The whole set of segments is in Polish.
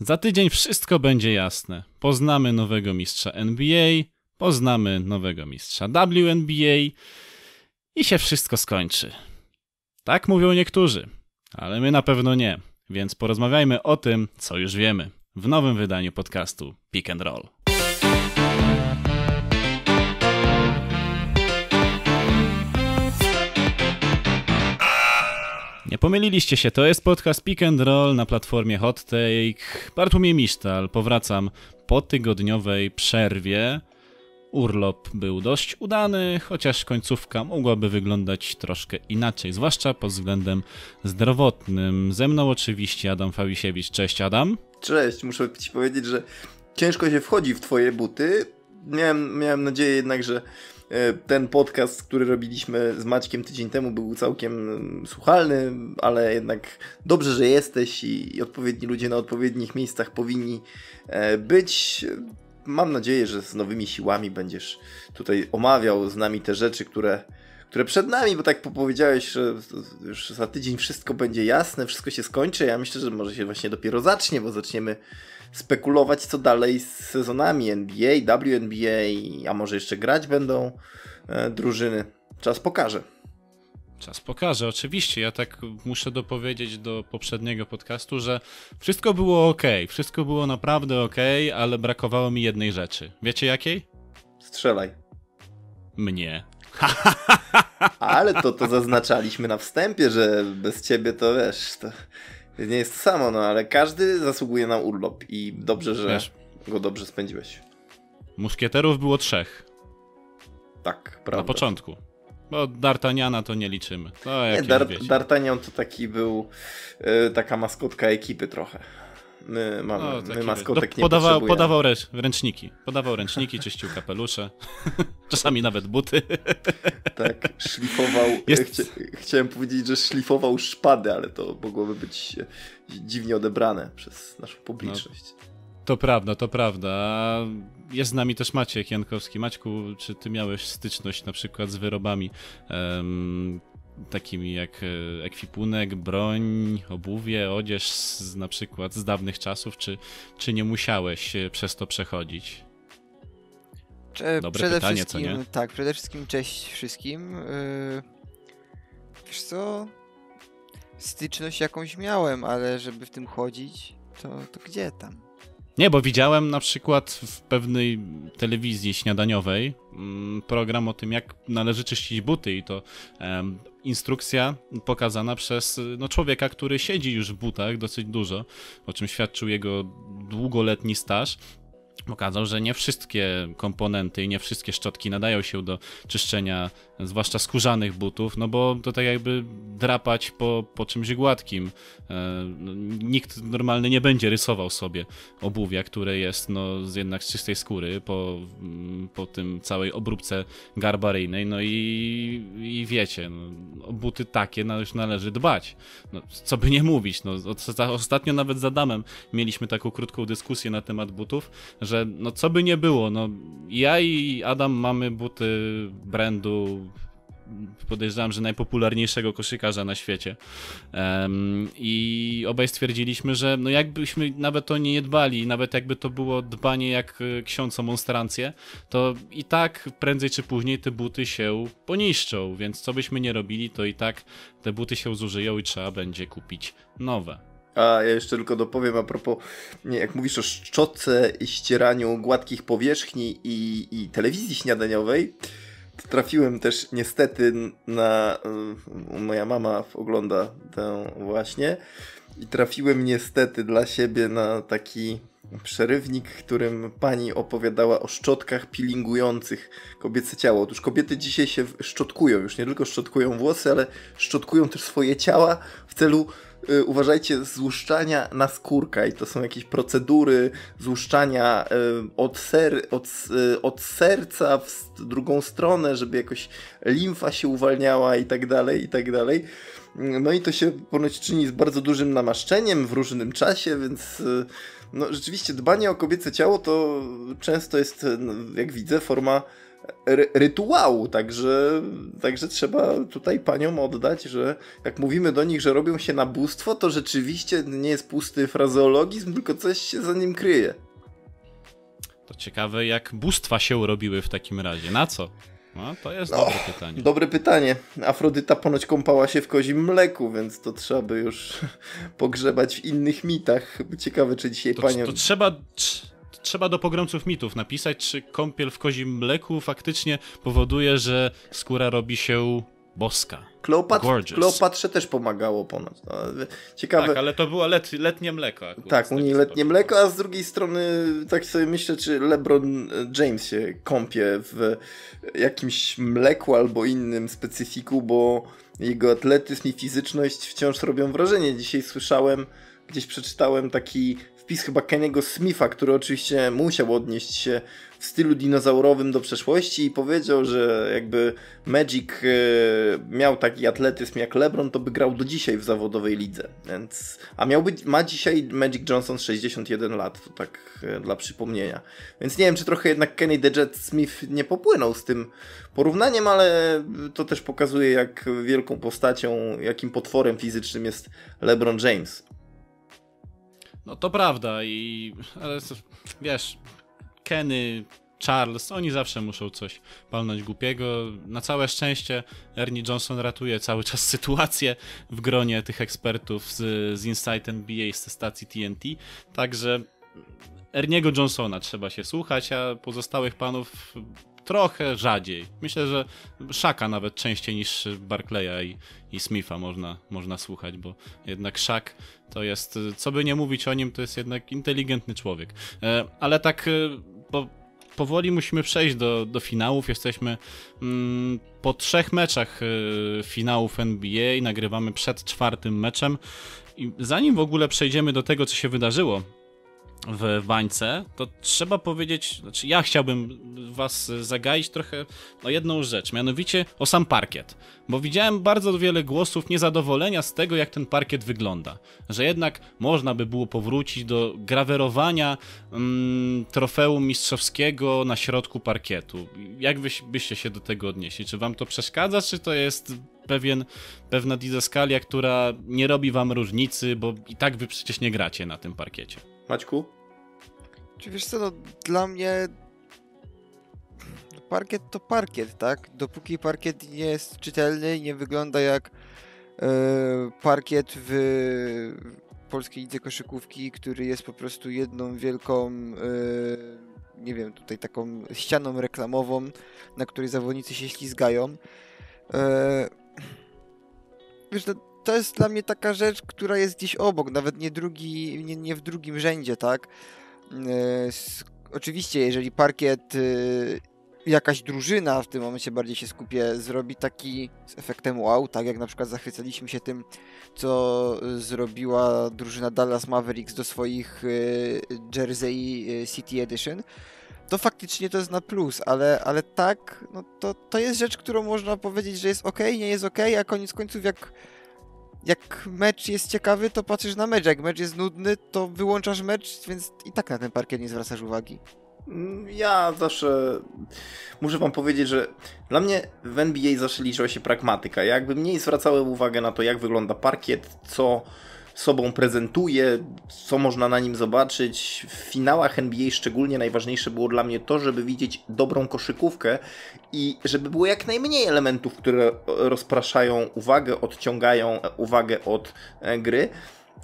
Za tydzień wszystko będzie jasne. Poznamy nowego mistrza NBA, poznamy nowego mistrza WNBA i się wszystko skończy. Tak mówią niektórzy, ale my na pewno nie. Więc porozmawiajmy o tym, co już wiemy w nowym wydaniu podcastu Pick and Roll. Nie pomyliliście się, to jest podcast Pick and Roll na platformie Hot Take. Bartłomiej Misztal, powracam po tygodniowej przerwie. Urlop był dość udany, chociaż końcówka mogłaby wyglądać troszkę inaczej, zwłaszcza pod względem zdrowotnym. Ze mną oczywiście Adam Fawisiewicz. Cześć Adam. Cześć, muszę ci powiedzieć, że ciężko się wchodzi w twoje buty. Miałem, miałem nadzieję jednak, że ten podcast, który robiliśmy z Maćkiem tydzień temu był całkiem mm, słuchalny, ale jednak dobrze, że jesteś i odpowiedni ludzie na odpowiednich miejscach powinni e, być mam nadzieję, że z nowymi siłami będziesz tutaj omawiał z nami te rzeczy, które, które przed nami, bo tak powiedziałeś, że już za tydzień wszystko będzie jasne, wszystko się skończy. Ja myślę, że może się właśnie dopiero zacznie, bo zaczniemy spekulować, co dalej z sezonami NBA, WNBA, a może jeszcze grać będą e, drużyny. Czas pokaże. Czas pokaże, oczywiście. Ja tak muszę dopowiedzieć do poprzedniego podcastu, że wszystko było ok, wszystko było naprawdę ok, ale brakowało mi jednej rzeczy. Wiecie jakiej? Strzelaj. Mnie. ale to, to zaznaczaliśmy na wstępie, że bez ciebie to wiesz, to nie jest to samo, no ale każdy zasługuje na urlop i dobrze, że wiesz, go dobrze spędziłeś. Muszkieterów było trzech. Tak, prawda. Na początku. Bo D'Artagnana to nie liczymy. To nie, Dar D'Artagnan to taki był, yy, taka maskotka ekipy trochę. My, mamy, no, my maskotek nie podawał, podawał ręcz, ręczniki. Podawał ręczniki, czyścił kapelusze. Czasami nawet buty. tak, szlifował. Jest... Chcia, chciałem powiedzieć, że szlifował szpady, ale to mogłoby być dziwnie odebrane przez naszą publiczność. No. To prawda, to prawda. Jest z nami też Maciek Jankowski. Maćku, czy ty miałeś styczność na przykład z wyrobami um, takimi jak e, ekwipunek, broń, obuwie, odzież z, na przykład z dawnych czasów, czy, czy nie musiałeś przez to przechodzić? Dobre przede pytanie, co nie? Tak, przede wszystkim cześć wszystkim. Yy, wiesz co? Styczność jakąś miałem, ale żeby w tym chodzić, to, to gdzie tam? Nie, bo widziałem na przykład w pewnej telewizji śniadaniowej mm, program o tym, jak należy czyścić buty i to um, instrukcja pokazana przez no, człowieka, który siedzi już w butach dosyć dużo, o czym świadczył jego długoletni staż. Okazał, że nie wszystkie komponenty i nie wszystkie szczotki nadają się do czyszczenia, zwłaszcza skórzanych butów, no bo to tak jakby drapać po, po czymś gładkim. E, no, nikt normalny nie będzie rysował sobie obuwia, które jest no, jednak z czystej skóry po, mm, po tym całej obróbce garbaryjnej, no i, i wiecie, no, o buty takie już należy dbać. No, co by nie mówić, no, ostatnio nawet z Adamem mieliśmy taką krótką dyskusję na temat butów, że no co by nie było, no ja i Adam mamy buty brandu podejrzewam, że najpopularniejszego koszykarza na świecie. Um, I obaj stwierdziliśmy, że no jakbyśmy nawet o nie nie dbali, nawet jakby to było dbanie jak e, ksiądz o monstrancję, to i tak prędzej czy później te buty się poniszczą, więc co byśmy nie robili, to i tak te buty się zużyją i trzeba będzie kupić nowe. A ja jeszcze tylko dopowiem a propos, nie, jak mówisz o szczotce i ścieraniu gładkich powierzchni i, i telewizji śniadaniowej, trafiłem też niestety na. Y, moja mama ogląda tę właśnie. I trafiłem niestety dla siebie na taki przerywnik, którym pani opowiadała o szczotkach peelingujących kobiece ciało. Otóż kobiety dzisiaj się szczotkują, już nie tylko szczotkują włosy, ale szczotkują też swoje ciała w celu uważajcie, złuszczania na skórka i to są jakieś procedury złuszczania y, od, ser, od, y, od serca w drugą stronę, żeby jakoś limfa się uwalniała i tak dalej, i tak dalej. No i to się ponoć czyni z bardzo dużym namaszczeniem w różnym czasie, więc y, no, rzeczywiście dbanie o kobiece ciało to często jest, jak widzę, forma ry rytuału, także, także trzeba tutaj paniom oddać, że jak mówimy do nich, że robią się na bóstwo, to rzeczywiście nie jest pusty frazeologizm, tylko coś się za nim kryje. To ciekawe, jak bóstwa się robiły w takim razie. Na co? No, to jest no, dobre pytanie. Dobre pytanie. Afrodyta ponoć kąpała się w kozim mleku, więc to trzeba by już pogrzebać w innych mitach. Ciekawe, czy dzisiaj to, panią... To trzeba trzeba do pogromców mitów napisać, czy kąpiel w kozim mleku faktycznie powoduje, że skóra robi się boska. Kleopatr, Kleopatrze też pomagało ponad. No, ciekawe. Tak, ale to było let, letnie mleko. Akurat, tak, u niej letnie mleko, a z drugiej strony tak sobie myślę, czy LeBron James się kąpie w jakimś mleku albo innym specyfiku, bo jego atletyzm i fizyczność wciąż robią wrażenie. Dzisiaj słyszałem, gdzieś przeczytałem taki wpis chyba Kenny'ego Smitha, który oczywiście musiał odnieść się w stylu dinozaurowym do przeszłości i powiedział, że jakby Magic e, miał taki atletyzm jak LeBron, to by grał do dzisiaj w zawodowej lidze. Więc, a miał być, ma dzisiaj Magic Johnson 61 lat, to tak e, dla przypomnienia. Więc nie wiem, czy trochę jednak Kenny the Jet Smith nie popłynął z tym porównaniem, ale to też pokazuje, jak wielką postacią, jakim potworem fizycznym jest LeBron James. No to prawda i ale wiesz, Kenny, Charles, oni zawsze muszą coś palnąć głupiego. Na całe szczęście Ernie Johnson ratuje cały czas sytuację w gronie tych ekspertów z, z Insight NBA z stacji TNT, także Erniego Johnsona trzeba się słuchać, a pozostałych panów trochę rzadziej. Myślę, że Szaka nawet częściej niż Barclaya i, i Smitha można, można słuchać, bo jednak Szak to jest, co by nie mówić o nim, to jest jednak inteligentny człowiek. E, ale tak po, powoli musimy przejść do, do finałów. Jesteśmy mm, po trzech meczach y, finałów NBA, nagrywamy przed czwartym meczem. I zanim w ogóle przejdziemy do tego, co się wydarzyło w bańce, to trzeba powiedzieć, znaczy ja chciałbym was zagaić trochę o jedną rzecz, mianowicie o sam parkiet, bo widziałem bardzo wiele głosów niezadowolenia z tego, jak ten parkiet wygląda, że jednak można by było powrócić do grawerowania mm, trofeum mistrzowskiego na środku parkietu. Jak byście się do tego odnieśli? Czy wam to przeszkadza, czy to jest pewien, pewna didaskalia, która nie robi wam różnicy, bo i tak wy przecież nie gracie na tym parkiecie? Maćku? Czy wiesz co, no dla mnie parkiet to parkiet, tak? Dopóki parkiet nie jest czytelny, nie wygląda jak e, parkiet w polskiej lidze koszykówki, który jest po prostu jedną wielką e, nie wiem, tutaj taką ścianą reklamową, na której zawodnicy się ślizgają. E, wiesz, to, to jest dla mnie taka rzecz, która jest gdzieś obok, nawet nie, drugi, nie, nie w drugim rzędzie, tak? E, oczywiście, jeżeli parkiet y, jakaś drużyna, w tym momencie bardziej się skupię, zrobi taki z efektem wow, tak jak na przykład zachwycaliśmy się tym, co zrobiła drużyna Dallas Mavericks do swoich y, Jersey y, City Edition, to faktycznie to jest na plus, ale, ale tak, no to, to jest rzecz, którą można powiedzieć, że jest ok, nie jest ok, a koniec końców jak jak mecz jest ciekawy, to patrzysz na mecz. Jak mecz jest nudny, to wyłączasz mecz, więc i tak na ten parkiet nie zwracasz uwagi. Mm, ja zawsze muszę wam powiedzieć, że dla mnie w NBA zawsze liczyła się pragmatyka. Ja jakby mniej zwracałem uwagę na to, jak wygląda parkiet, co sobą prezentuje, co można na nim zobaczyć. W finałach NBA szczególnie najważniejsze było dla mnie to, żeby widzieć dobrą koszykówkę i żeby było jak najmniej elementów, które rozpraszają uwagę, odciągają uwagę od e, gry.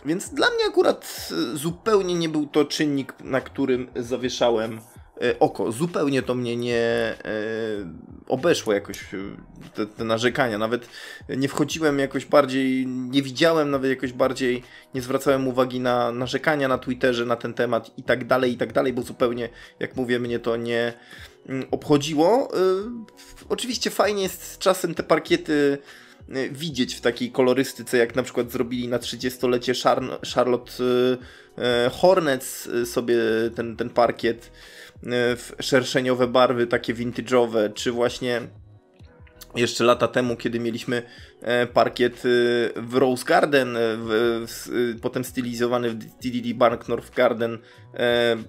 Więc dla mnie akurat zupełnie nie był to czynnik, na którym zawieszałem E, oko. Zupełnie to mnie nie e, obeszło jakoś e, te, te, narzekania. Nawet nie wchodziłem jakoś bardziej, nie widziałem nawet jakoś bardziej, nie zwracałem uwagi na narzekania na Twitterze na ten temat i tak dalej, i tak dalej, bo zupełnie, jak mówię, mnie to nie mm, obchodziło. Oczywiście fajnie jest czasem te parkiety widzieć w takiej kolorystyce, jak na przykład zrobili na 30-lecie Charlotte Hornets sobie ten, ten parkiet w szerszeniowe barwy, takie vintage'owe, czy właśnie jeszcze lata temu, kiedy mieliśmy e, parkiet e, w Rose Garden, e, w, w, potem stylizowany w DDD Bank North Garden,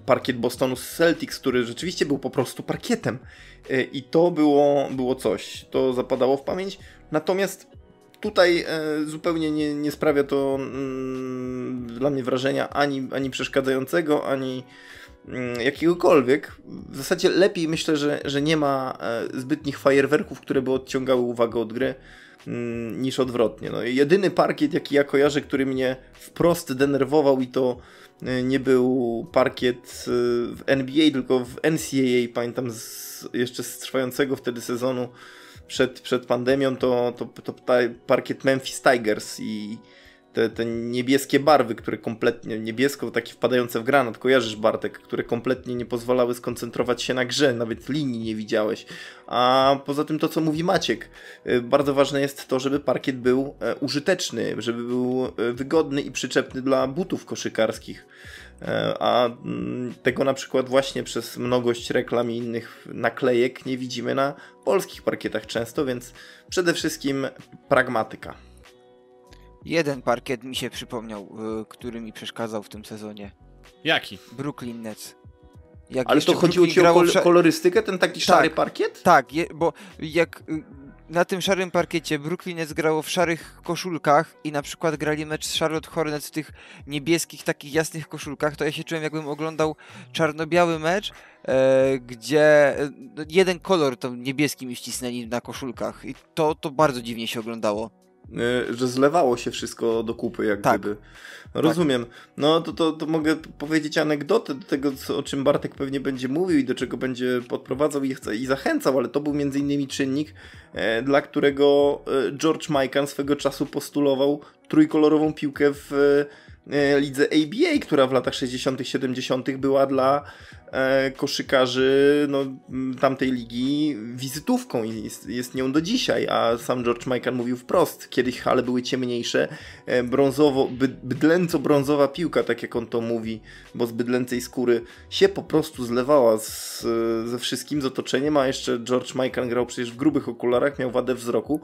parkiet Bostonu Celtics, który rzeczywiście był po prostu parkietem. I to było, było coś, to zapadało w pamięć. Natomiast tutaj zupełnie nie, nie sprawia to mm, dla mnie wrażenia ani, ani przeszkadzającego, ani jakiegokolwiek. W zasadzie lepiej myślę, że, że nie ma e, zbytnich fajerwerków, które by odciągały uwagę od gry mm, niż odwrotnie. No, jedyny parkiet, jaki ja kojarzę, który mnie wprost denerwował i to e, nie był parkiet e, w NBA, tylko w NCAA, pamiętam z, jeszcze z trwającego wtedy sezonu przed, przed pandemią, to, to, to parkiet Memphis Tigers i te, te niebieskie barwy, które kompletnie, niebiesko takie wpadające w granat, kojarzysz Bartek, które kompletnie nie pozwalały skoncentrować się na grze, nawet linii nie widziałeś. A poza tym to, co mówi Maciek, y, bardzo ważne jest to, żeby parkiet był e, użyteczny, żeby był e, wygodny i przyczepny dla butów koszykarskich. E, a mm, tego na przykład właśnie przez mnogość reklam i innych naklejek nie widzimy na polskich parkietach często, więc przede wszystkim pragmatyka. Jeden parkiet mi się przypomniał, y, który mi przeszkadzał w tym sezonie. Jaki? Brooklyn Nets. Jak Ale to chodziło ci o kol kolorystykę, ten taki tak, szary parkiet? Tak, je, bo jak y, na tym szarym parkiecie Brooklyn Nets grało w szarych koszulkach i na przykład grali mecz z Charlotte Hornets w tych niebieskich, takich jasnych koszulkach, to ja się czułem jakbym oglądał czarno-biały mecz, e, gdzie e, jeden kolor to niebieski mi ścisnęli na koszulkach i to, to bardzo dziwnie się oglądało. Y, że zlewało się wszystko do kupy, jak tak. gdyby. Tak. Rozumiem. No to, to, to mogę powiedzieć anegdotę do tego, co, o czym Bartek pewnie będzie mówił i do czego będzie podprowadzał i, chce, i zachęcał, ale to był między innymi czynnik, e, dla którego e, George Mikan swego czasu postulował trójkolorową piłkę w e, lidze ABA, która w latach 60., 70. była dla koszykarzy no, tamtej ligi wizytówką i jest, jest nią do dzisiaj, a sam George Michael mówił wprost, kiedyś hale były ciemniejsze, e, brązowo, bydlęco-brązowa piłka, tak jak on to mówi, bo z bydlęcej skóry się po prostu zlewała z, ze wszystkim, z otoczeniem, a jeszcze George Michael grał przecież w grubych okularach, miał wadę wzroku,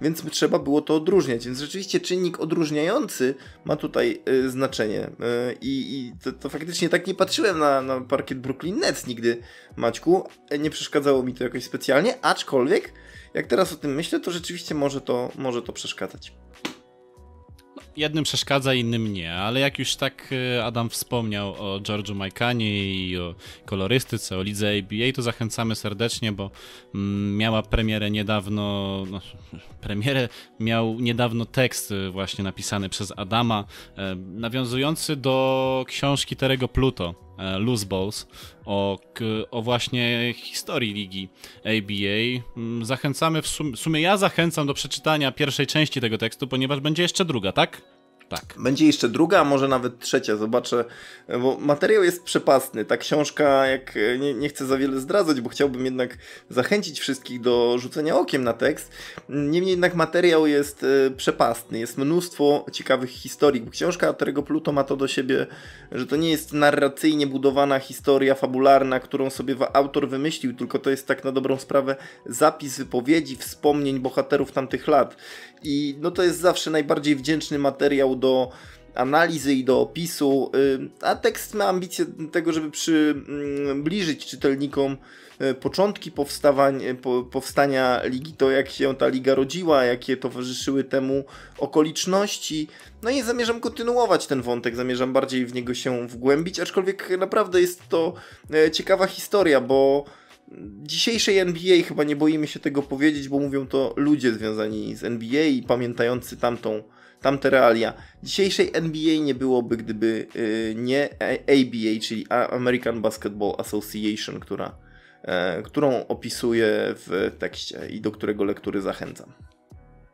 więc trzeba było to odróżniać, więc rzeczywiście czynnik odróżniający ma tutaj y, znaczenie y, i, to, to, faktycznie tak nie patrzyłem na, na parkiet Brooklyn Nets nigdy, Maćku. Nie przeszkadzało mi to jakoś specjalnie, aczkolwiek jak teraz o tym myślę, to rzeczywiście może to, może to przeszkadzać jednym przeszkadza, innym nie, ale jak już tak e, Adam wspomniał o George'u Majkanie i o kolorystyce, o lidze ABA, to zachęcamy serdecznie, bo mm, miała premierę niedawno, no, premierę miał niedawno tekst e, właśnie napisany przez Adama, e, nawiązujący do książki Terego Pluto, Loose Balls, o, o właśnie historii ligi ABA. Mm, zachęcamy, w sumie, w sumie ja zachęcam do przeczytania pierwszej części tego tekstu, ponieważ będzie jeszcze druga, tak? Tak. Będzie jeszcze druga, a może nawet trzecia, zobaczę, bo materiał jest przepastny. Ta książka, jak nie, nie chcę za wiele zdradzać, bo chciałbym jednak zachęcić wszystkich do rzucenia okiem na tekst. Niemniej jednak materiał jest e, przepastny, jest mnóstwo ciekawych historii. Książka Terego Pluto ma to do siebie, że to nie jest narracyjnie budowana historia fabularna, którą sobie autor wymyślił, tylko to jest tak na dobrą sprawę zapis wypowiedzi, wspomnień bohaterów tamtych lat. I no to jest zawsze najbardziej wdzięczny materiał do analizy i do opisu, y, a tekst ma ambicję tego, żeby przybliżyć czytelnikom y, początki powstawań, y, powstania ligi, to jak się ta liga rodziła, jakie towarzyszyły temu okoliczności. No i zamierzam kontynuować ten wątek, zamierzam bardziej w niego się wgłębić, aczkolwiek naprawdę jest to ciekawa historia, bo dzisiejszej NBA chyba nie boimy się tego powiedzieć, bo mówią to ludzie związani z NBA i pamiętający tamtą, tamte realia. Dzisiejszej NBA nie byłoby, gdyby yy, nie ABA, czyli American Basketball Association, która, yy, którą opisuję w tekście i do którego lektury zachęcam.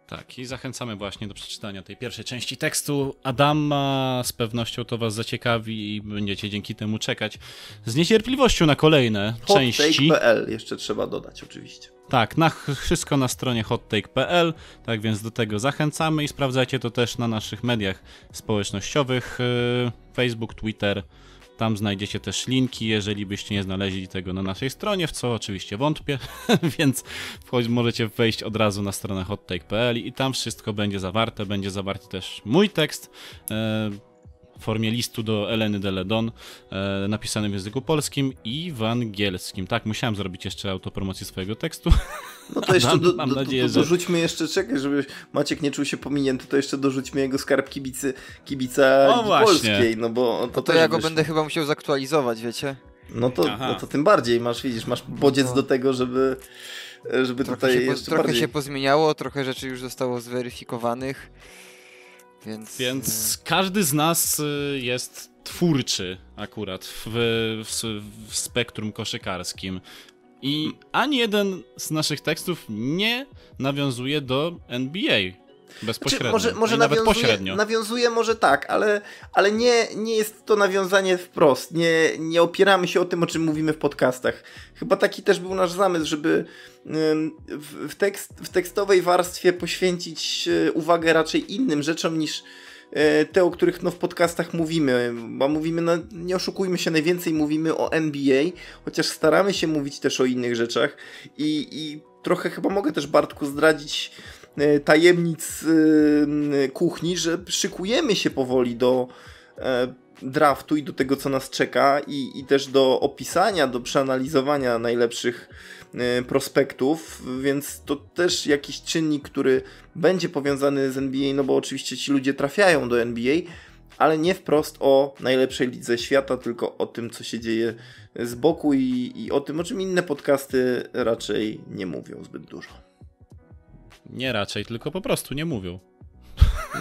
Tak, i zachęcamy właśnie do przeczytania tej pierwszej części tekstu Adama. Z pewnością to Was zaciekawi i będziecie dzięki temu czekać z niecierpliwością na kolejne Hot części. Hottake.pl jeszcze trzeba dodać, oczywiście. Tak, na wszystko na stronie hottake.pl, tak więc do tego zachęcamy i sprawdzajcie to też na naszych mediach społecznościowych: y, Facebook, Twitter, Tam znajdziecie też linki, jeżeli byście nie znaleźli tego na naszej stronie, w co oczywiście wątpię, więc możecie wejść od razu na stronę hottake.pl i tam wszystko będzie zawarte. Będzie zawarty też mój tekst e, w formie listu do Eleny Deledon, e, napisanym w języku polskim i w angielskim. Tak, musiałem zrobić jeszcze autopromocję swojego tekstu. No to jeszcze mam, do, mam do, nadzieję, do, dorzućmy jeszcze, czekaj, żeby Maciek nie czuł się pominięty, to jeszcze dorzućmy jego skarb kibicy, kibica o, polskiej, no bo to, no to ja go będę chyba musiał zaktualizować, wiecie? No to, no to tym bardziej masz, widzisz, masz bodziec no do tego, żeby żeby trochę tutaj się po, Trochę bardziej... się pozmieniało, trochę rzeczy już zostało zweryfikowanych, więc... Więc e, każdy z nas e, jest twórczy akurat w, w, w spektrum koszykarskim. I ani jeden z naszych tekstów nie nawiązuje do NBA. Bezpośrednio. Znaczy, może może nawiązuje, nawet pośrednio. nawiązuje może tak, ale, ale nie, nie jest to nawiązanie wprost. Nie, nie opieramy się o tym, o czym mówimy w podcastach. Chyba taki też był nasz zamysł, żeby w, tekst, w tekstowej warstwie poświęcić e, uwagę raczej innym rzeczom niż e, te, o których no, w podcastach mówimy, bo mówimy, no, nie oszukujmy się, najwięcej mówimy o NBA, chociaż staramy się mówić też o innych rzeczach i, i trochę chyba mogę też Bartku zdradzić tajemnic kuchni, że szykujemy się powoli do draftu i do tego, co nas czeka i, i też do opisania, do przeanalizowania najlepszych prospektów, więc to też jakiś czynnik, który będzie powiązany z NBA, no bo oczywiście ci ludzie trafiają do NBA, ale nie wprost o najlepszej lidze świata, tylko o tym, co się dzieje z boku i, i o tym, o czym inne podcasty raczej nie mówią zbyt dużo. Nie raczej, tylko po prostu nie mówią.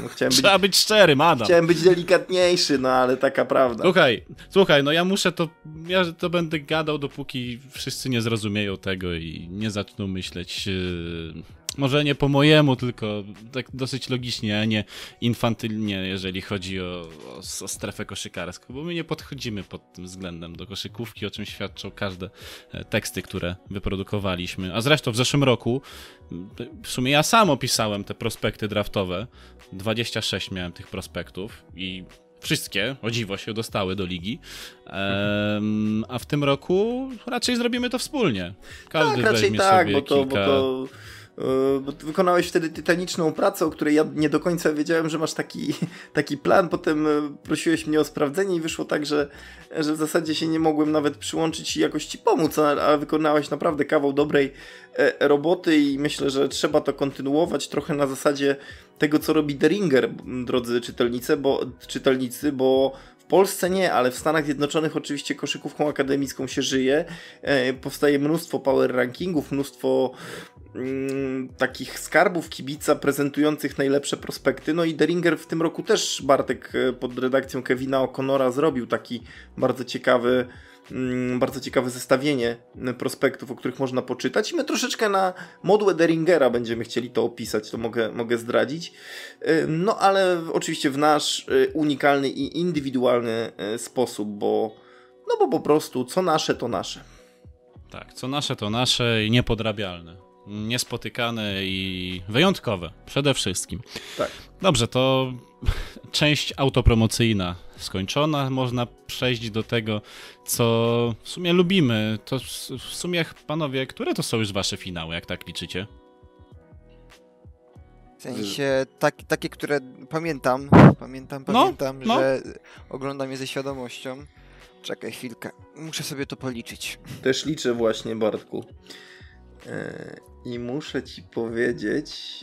No, chciałem Trzeba być, być szczery, Adam. Chciałem być delikatniejszy, no ale taka prawda. Słuchaj, słuchaj, no ja muszę to, ja to będę gadał, dopóki wszyscy nie zrozumieją tego i nie zaczną myśleć... Yy może nie po mojemu, tylko tak dosyć logicznie, a nie infantylnie, jeżeli chodzi o, o, o, strefę koszykarską, bo my nie podchodzimy pod tym względem do koszykówki, o czym świadczą każde e, teksty, które wyprodukowaliśmy. A zresztą w zeszłym roku w sumie ja sam opisałem te prospekty draftowe. 26 miałem tych prospektów i wszystkie, o dziwo, się dostały do ligi. Um, a w tym roku raczej zrobimy to wspólnie. Każdy tak, raczej tak, bo to, kilka... bo to bo wykonałeś wtedy tytaniczną pracę, o której ja nie do końca wiedziałem, że masz taki, taki plan. Potem e, prosiłeś mnie o sprawdzenie i wyszło tak, że, że w zasadzie się nie mogłem nawet przyłączyć i jakoś ci pomóc, ale wykonałeś naprawdę kawał dobrej e, roboty i myślę, że trzeba to kontynuować trochę na zasadzie tego, co robi Deringer, drodzy czytelnicy, bo, czytelnicy, bo w Polsce nie, ale w Stanach Zjednoczonych oczywiście koszykówką akademicką się żyje. powstaje mnóstwo power rankingów, mnóstwo Mm, takich skarbów kibica prezentujących najlepsze prospekty. No i Deringer w tym roku też Bartek e, pod redakcją Kevina O'Connora zrobił taki bardzo ciekawy mm, bardzo ciekawe zestawienie prospektów, o których można poczytać. I my troszeczkę na modłę Deringera będziemy chcieli to opisać, to mogę, mogę zdradzić. E, no ale oczywiście w nasz e, unikalny i indywidualny sposób, bo no bo po prostu co nasze to nasze. Tak, co nasze to nasze i niepodrabialne niespotykane i wyjątkowe przede wszystkim. Tak. Dobrze, to część autopromocyjna skończona. Można przejść do tego, co w sumie lubimy. To w sumie, panowie, które to są już wasze finały, jak tak liczycie? W sensie tak, takie, które pamiętam, pamiętam, no, pamiętam, no, no. że oglądam je ze świadomością. Czekaj chwilkę, muszę sobie to policzyć. Też liczę właśnie, Bartku. E, I muszę ci powiedzieć,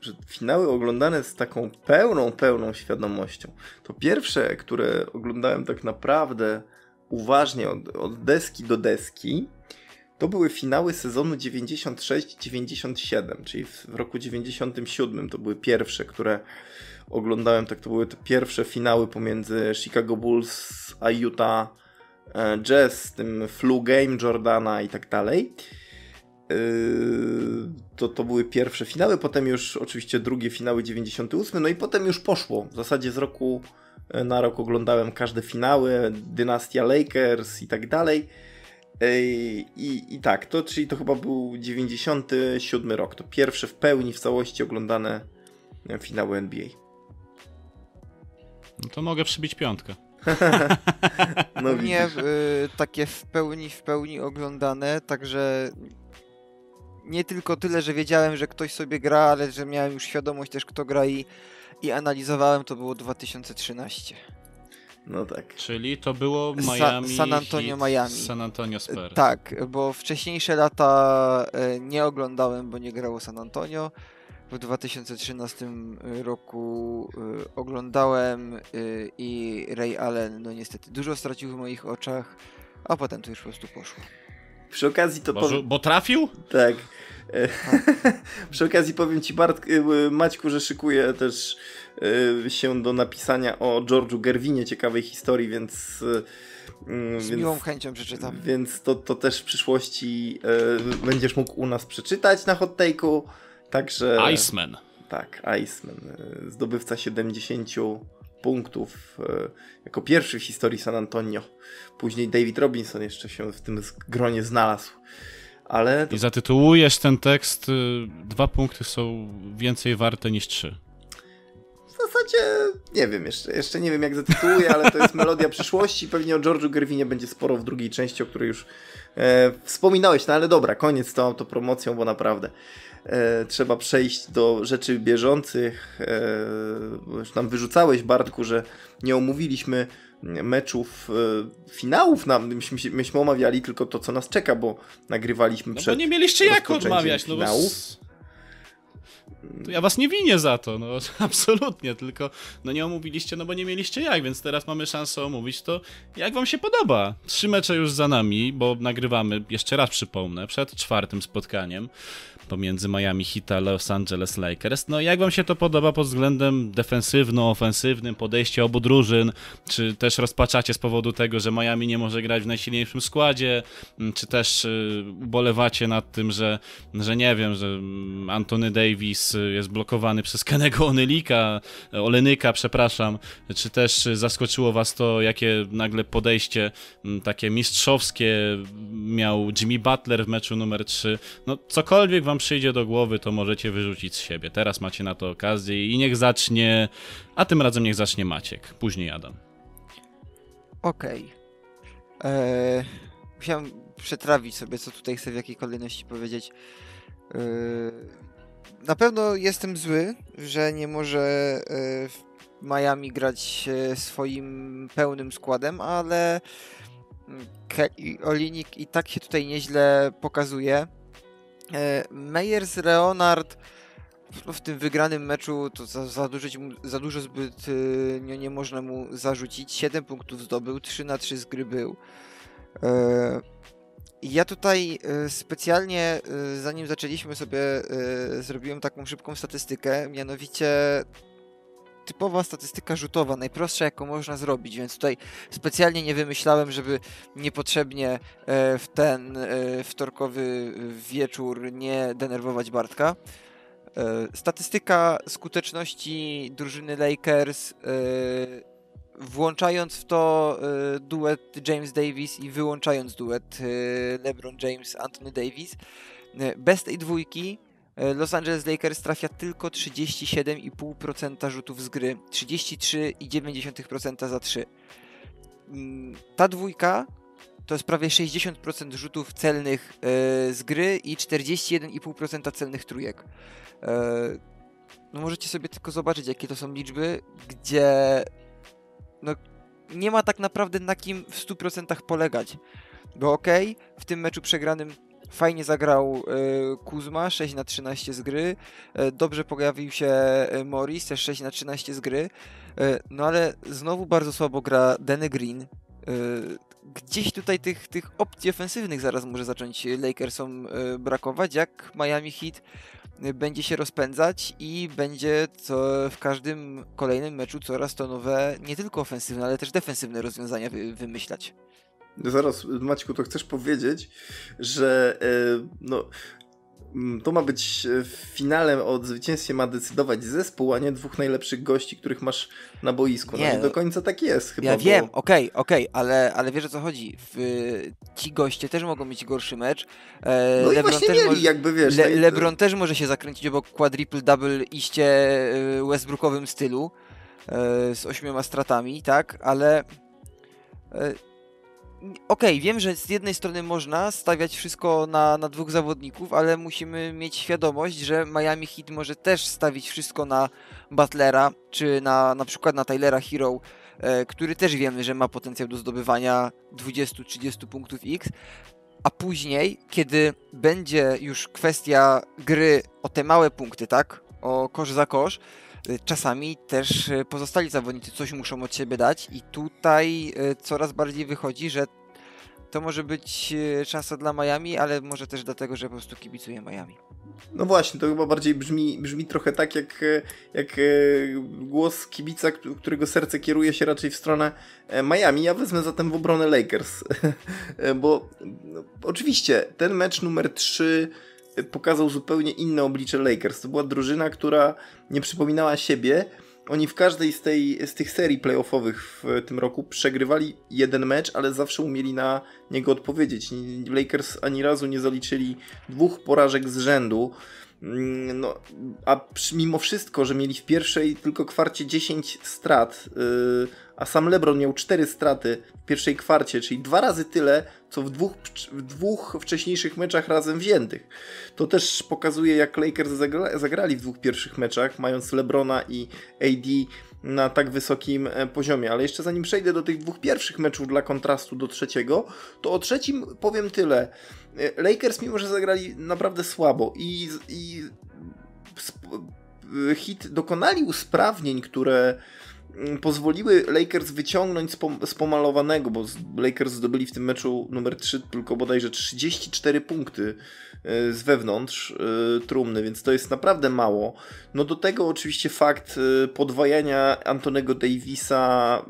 że finały oglądane z taką pełną, pełną świadomością. To pierwsze, które oglądałem tak naprawdę uważnie od, od deski do deski, to były finały sezonu 96-97, czyli w, roku 97 to były pierwsze, które oglądałem, tak to były te pierwsze finały pomiędzy Chicago Bulls a Utah e, Jazz, tym flu game Jordana i tak dalej. Yy, to, to były pierwsze finały, potem już oczywiście drugie finały 98, no i potem już poszło. W zasadzie z roku e, na rok oglądałem każde finały, dynastia Lakers i tak dalej. I, I tak, to czyli to chyba był 97 rok. To pierwsze w pełni, w całości oglądane finały NBA. No to mogę przybić piątkę. no mnie y, takie w pełni, w pełni oglądane, także nie tylko tyle, że wiedziałem, że ktoś sobie gra, ale że miałem już świadomość też kto gra i, i analizowałem, to było 2013. No tak. Czyli to było Miami. Sa San Antonio, Miami. San Antonio Spurs. Tak, bo wcześniejsze lata e, nie oglądałem, bo nie grało San Antonio. W 2013 roku y, oglądałem y, i Ray Allen, no niestety, dużo stracił w moich oczach, a potem to już po prostu poszło. Przy okazji to. Bo, bo trafił? Tak. Przy okazji powiem ci, Bart, Maćku, że szykuję też Y, się do napisania o George'u Gerwinie ciekawej historii, więc... Y, mm, Z więc, miłą chęcią przeczytam. Więc to, to też w przyszłości y, będziesz mógł u nas przeczytać na hot take'u. Także. Iceman. Tak, Iceman. Zdobywca 70 punktów jako pierwszy w historii San Antonio. Później David Robinson jeszcze się w tym gronie znalazł. Ale... I zatytułujesz ten tekst, dwa punkty są więcej warte niż trzy w zasadzie nie wiem, jeszcze, jeszcze nie wiem jak zatytułuję, ale to jest melodia przyszłości. Pewnie o George'u Gervinie będzie sporo w drugiej części, o której już e, wspominałeś. No ale dobra, koniec z tą autopromocją, bo naprawdę e, trzeba przejść do rzeczy bieżących. E, już nam wyrzucałeś, Bartku, że nie omówiliśmy meczów, e, finałów nam, myśmy, myśmy omawiali tylko to, co nas czeka, bo nagrywaliśmy no przed. Bo nie mieliście jak odmawiać, no bo ja was nie winię za to, no absolutnie, tylko no nie omówiliście, no bo nie mieliście jak, więc teraz mamy szansę omówić to, jak wam się podoba. Trzy mecze już za nami, bo nagrywamy, jeszcze raz przypomnę, przed czwartym spotkaniem pomiędzy Miami Heat a Los Angeles Lakers. No jak wam się to podoba pod względem defensywno-ofensywnym, podejście obu drużyn? Czy też rozpaczacie z powodu tego, że Miami nie może grać w najsilniejszym składzie? Mm, czy też y, ubolewacie nad tym, że, że nie wiem, że mm, Antony Davis jest blokowany przez Kenego Onylika, Olenyka, przepraszam. Czy też zaskoczyło was to, jakie nagle podejście mm, takie mistrzowskie miał Jimmy Butler w meczu numer 3? No cokolwiek wam przyjdzie do głowy, to możecie wyrzucić z siebie. Teraz macie na to okazję i niech zacznie, a tym razem niech zacznie Maciek, później Adam. Okej. Okay. Eee, musiałem przetrawić sobie, co tutaj chcę w jakiej kolejności powiedzieć. Eee, na pewno jestem zły, że nie może e, w Miami grać swoim pełnym składem, ale mm, Olinik i tak się tutaj nieźle pokazuje. E, Meyers Leonard w tym wygranym meczu to za, za, dużo, za dużo zbyt y, nie, nie można mu zarzucić. 7 punktów zdobył, 3 na 3 z gry był. E, ja tutaj specjalnie, zanim zaczęliśmy sobie, zrobiłem taką szybką statystykę, mianowicie typowa statystyka rzutowa, najprostsza jaką można zrobić, więc tutaj specjalnie nie wymyślałem, żeby niepotrzebnie e, w ten e, wtorkowy wieczór nie denerwować Bartka. E, statystyka skuteczności drużyny Lakers włączając w to duet James Davis i wyłączając duet LeBron James, Anthony Davis. Bez tej dwójki E, Los Angeles Lakers trafia tylko 37,5% rzutów z gry, 33,9% za 3. Mm, ta dwójka to jest prawie 60% rzutów celnych e, z gry i 41,5% celnych trójek. E, no możecie sobie tylko zobaczyć, jakie to są liczby, gdzie no, nie ma tak naprawdę na kim w 100% polegać. Bo okej, okay, w tym meczu przegranym Fajnie zagrał e, Kuzma, 6 na 13 z gry. E, dobrze pojawił się e, Morris, też 6 na 13 z gry. No ale znowu bardzo słabo gra Danny Green. Gdzieś tutaj tych, tych opcji ofensywnych zaraz może zacząć Lakersom brakować, jak Miami Heat będzie się rozpędzać i będzie co w każdym kolejnym meczu coraz to nowe, nie tylko ofensywne, ale też defensywne rozwiązania wy, wymyślać. Zaraz, Maćku, to chcesz powiedzieć, że e, no, to ma być e, finale o zwycięstwie ma decydować zespół, a nie dwóch najlepszych gości, których masz na boisku. No nie, no, nie do końca tak jest chyba. Ja bo... wiem, okej, okay, okej, okay, ale, ale wiesz o co chodzi. W, ci goście też mogą mieć gorszy mecz. E, no Lebron i właśnie mieli, może, jakby wiesz. Le, Lebron też może się zakręcić obok quadruple double iście e, Westbrookowym stylu e, z ośmioma stratami, tak, ale E, okej, okay, wiem, że z jednej strony można stawiać wszystko na, na dwóch zawodników, ale musimy mieć świadomość, że Miami Heat może też stawić wszystko na Butlera, czy na, na przykład na Tylera Hero, e, który też wiemy, że ma potencjał do zdobywania 20-30 punktów X, a później, kiedy będzie już kwestia gry o te małe punkty, tak? O kosz za kosz, czasami też y, pozostali zawodnicy coś muszą od siebie dać i tutaj y, coraz bardziej wychodzi, że to może być szansa dla Miami, ale może też dlatego, że po prostu kibicuje Miami. No właśnie, to chyba bardziej brzmi, brzmi trochę tak, jak, jak głos kibica, którego serce kieruje się raczej w stronę e, Miami. Ja wezmę zatem w obronę Lakers, e, bo no, oczywiście ten mecz numer 3 pokazał zupełnie inne oblicze Lakers. To była drużyna, która nie przypominała siebie, oni w każdej z, tej, z tych serii playoffowych w tym roku przegrywali jeden mecz, ale zawsze umieli na niego odpowiedzieć. Lakers ani razu nie zaliczyli dwóch porażek z rzędu. Mm, no, a mimo wszystko, że mieli w pierwszej tylko kwarcie 10 strat, yy, a sam LeBron miał 4 straty w pierwszej kwarcie, czyli dwa razy tyle, co w dwóch, w dwóch wcześniejszych meczach razem wziętych. To też pokazuje, jak Lakers zagra, zagrali w dwóch pierwszych meczach, mając LeBrona i AD na tak wysokim e, poziomie. Ale jeszcze zanim przejdę do tych dwóch pierwszych meczów dla kontrastu do trzeciego, to o trzecim powiem tyle. E, Lakers, mimo że zagrali naprawdę słabo i, i hit dokonali usprawnień, które pozwoliły Lakers wyciągnąć z, pomalowanego, bo Lakers zdobyli w tym meczu numer 3 tylko bodajże 34 punkty e, z wewnątrz e, trumny, więc to jest naprawdę mało. No do tego oczywiście fakt e, podwajania Antonego Davisa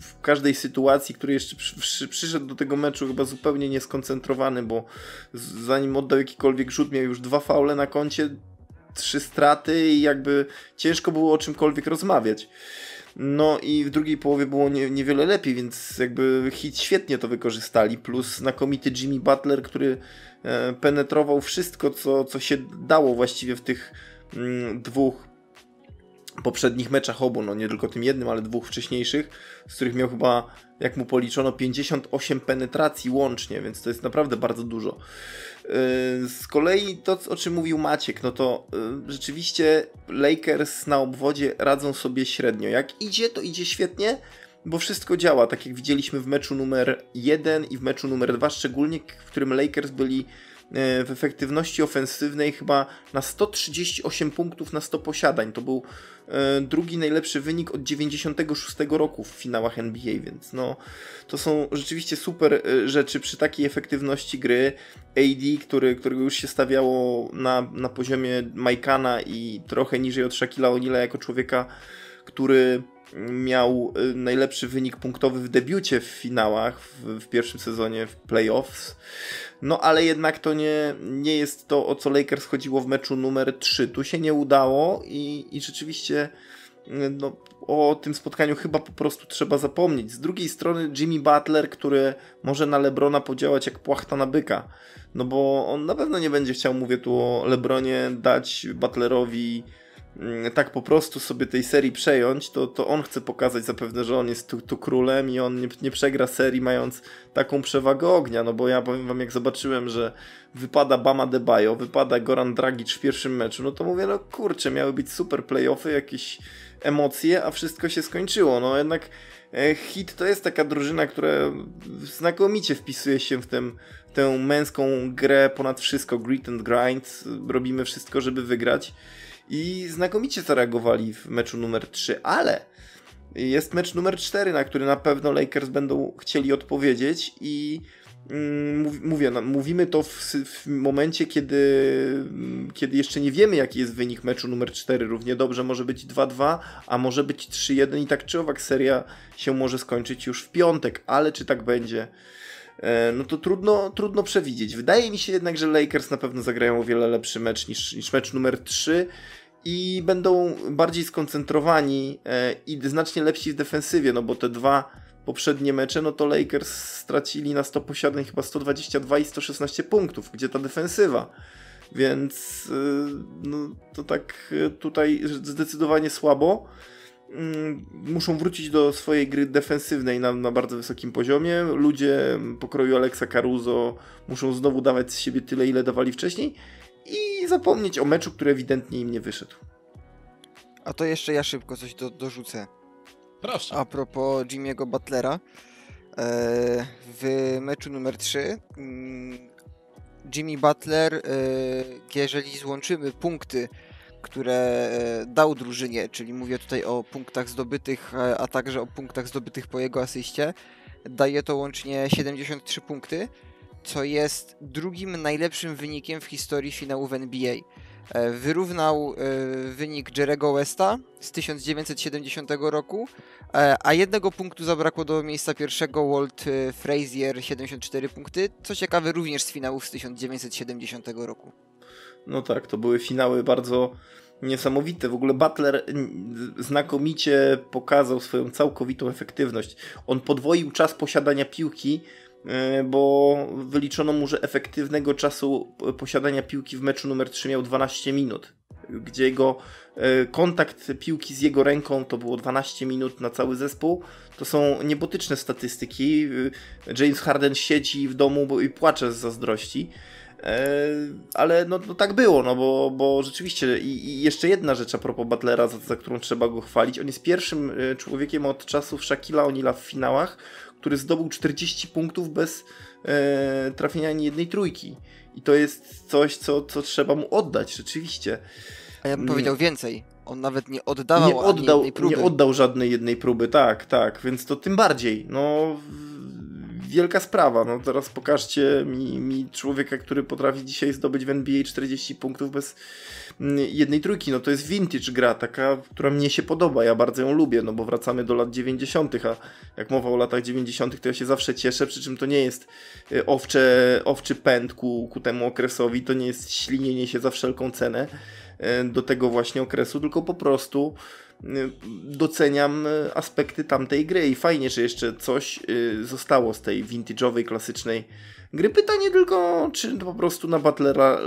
w każdej sytuacji, który jeszcze przy, przyszedł do tego meczu chyba zupełnie nieskoncentrowany, bo zanim oddał jakikolwiek rzut miał już dwa faule na koncie, trzy straty i jakby ciężko było o czymkolwiek rozmawiać. No i w drugiej połowie było nie, niewiele lepiej, więc jakby hit świetnie to wykorzystali, plus znakomity Jimmy Butler, który e, penetrował wszystko, co, co się dało właściwie w tych mm, dwóch poprzednich meczach obu, no nie tylko tym jednym, ale dwóch wcześniejszych, z których miał chyba, jak mu policzono, 58 penetracji łącznie, więc to jest naprawdę bardzo dużo. Yy, z kolei to, o czym mówił Maciek, no to yy, rzeczywiście Lakers na obwodzie radzą sobie średnio. Jak idzie, to idzie świetnie, bo wszystko działa, tak jak widzieliśmy w meczu numer 1 i w meczu numer 2, szczególnie w którym Lakers byli w efektywności ofensywnej chyba na 138 punktów na 100 posiadań. To był E, drugi najlepszy wynik od 96 roku w finałach NBA, więc no to są rzeczywiście super e, rzeczy przy takiej efektywności gry. AD, który, którego już się stawiało na, na poziomie Majkana i trochę niżej od Shaquilla O'Neal'a jako człowieka, który miał e, najlepszy wynik punktowy w debiucie w finałach w, w, pierwszym sezonie w playoffs. No ale jednak to nie, nie jest to, o co Lakers chodziło w meczu numer 3. Tu się nie udało i, i rzeczywiście no, o tym spotkaniu chyba po prostu trzeba zapomnieć. Z drugiej strony Jimmy Butler, który może na Lebrona podziałać jak płachta na byka. No bo on na pewno nie będzie chciał, mówię tu o Lebronie, dać Butlerowi tak po prostu sobie tej serii przejąć, to, to on chce pokazać zapewne, że on jest tu, tu królem i on nie, nie przegra serii mając taką przewagę ognia, no bo ja powiem wam, jak zobaczyłem, że wypada Bama Debajo, wypada Goran Dragic w pierwszym meczu, no to mówię, no kurczę, miały być super playoffy, jakieś emocje, a wszystko się skończyło, no jednak Hit to jest taka drużyna, która znakomicie wpisuje się w tę męską grę ponad wszystko, grit and grind, robimy wszystko, żeby wygrać. I znakomicie zareagowali w meczu numer 3, ale jest mecz numer 4, na który na pewno Lakers będą chcieli odpowiedzieć i mówię, no, mówimy to w, w, momencie, kiedy, kiedy jeszcze nie wiemy, jaki jest wynik meczu numer 4. Równie dobrze może być 2-2, a może być 3-1 i tak czy owak seria się może skończyć już w piątek, ale czy tak będzie? E, no to trudno, trudno przewidzieć. Wydaje mi się jednak, że Lakers na pewno zagrają o wiele lepszy mecz niż, niż mecz numer 3 i będą bardziej skoncentrowani e, i znacznie lepsi w defensywie, no bo te dwa poprzednie mecze, no to Lakers stracili na 100 posiadań chyba 122 i 116 punktów, gdzie ta defensywa. Więc e, no, to tak tutaj zdecydowanie słabo. mm, muszą wrócić do swojej gry defensywnej na, na bardzo wysokim poziomie. Ludzie pokroju Alexa Caruso muszą znowu dawać z siebie tyle, ile dawali wcześniej i zapomnieć o meczu, który ewidentnie im nie wyszedł. A to jeszcze ja szybko coś do, dorzucę. Proszę. A propos Jimmy'ego Butlera. E, w meczu numer 3 mm, Jimmy Butler, e, jeżeli złączymy punkty, które e, dał drużynie, czyli mówię tutaj o punktach zdobytych, a także o punktach zdobytych po jego asyście, daje to łącznie 73 punkty, co jest drugim najlepszym wynikiem w historii finałów NBA. E, wyrównał e, wynik Jerego Westa z 1970 roku, e, a jednego punktu zabrakło do miejsca pierwszego Walt Frazier 74 punkty, co ciekawe również z finałów z 1970 roku. No tak, to były finały bardzo niesamowite. W ogóle Butler znakomicie pokazał swoją całkowitą efektywność. On podwoił czas posiadania piłki bo wyliczono mu, że efektywnego czasu posiadania piłki w meczu numer 3 miał 12 minut, gdzie jego e, kontakt piłki z jego ręką to było 12 minut na cały zespół. To są niebotyczne statystyki. E, James Harden siedzi w domu i płacze z zazdrości. Ale no, no, tak było, no bo, bo rzeczywiście i, i, jeszcze jedna rzecz a propos Butlera, za, za którą trzeba go chwalić. On jest pierwszym człowiekiem od czasów Shaquilla O'Neal'a w finałach, który zdobył 40 punktów bez e, trafienia ani jednej trójki. I to jest coś, co, co trzeba mu oddać, rzeczywiście. A ja bym powiedział więcej. On nawet nie oddawał nie oddał, jednej próby. Nie oddał żadnej jednej próby, tak, tak. Więc to tym bardziej. No, wielka sprawa. No teraz pokażcie mi, mi człowieka, który potrafi dzisiaj zdobyć w NBA 40 punktów bez mm, jednej trójki. No to jest vintage gra, taka, która mnie się podoba. Ja bardzo ją lubię, no bo wracamy do lat 90., a jak mowa o latach 90., to ja się zawsze cieszę, przy czym to nie jest e, owcze, owczy pęd ku, ku temu okresowi, to nie jest ślinienie się za wszelką cenę e, do tego właśnie okresu, tylko po prostu Y, doceniam y, aspekty tamtej gry i fajnie, że jeszcze coś y, zostało z tej vintage'owej, klasycznej gry. Pytanie tylko, czy po prostu na Butlera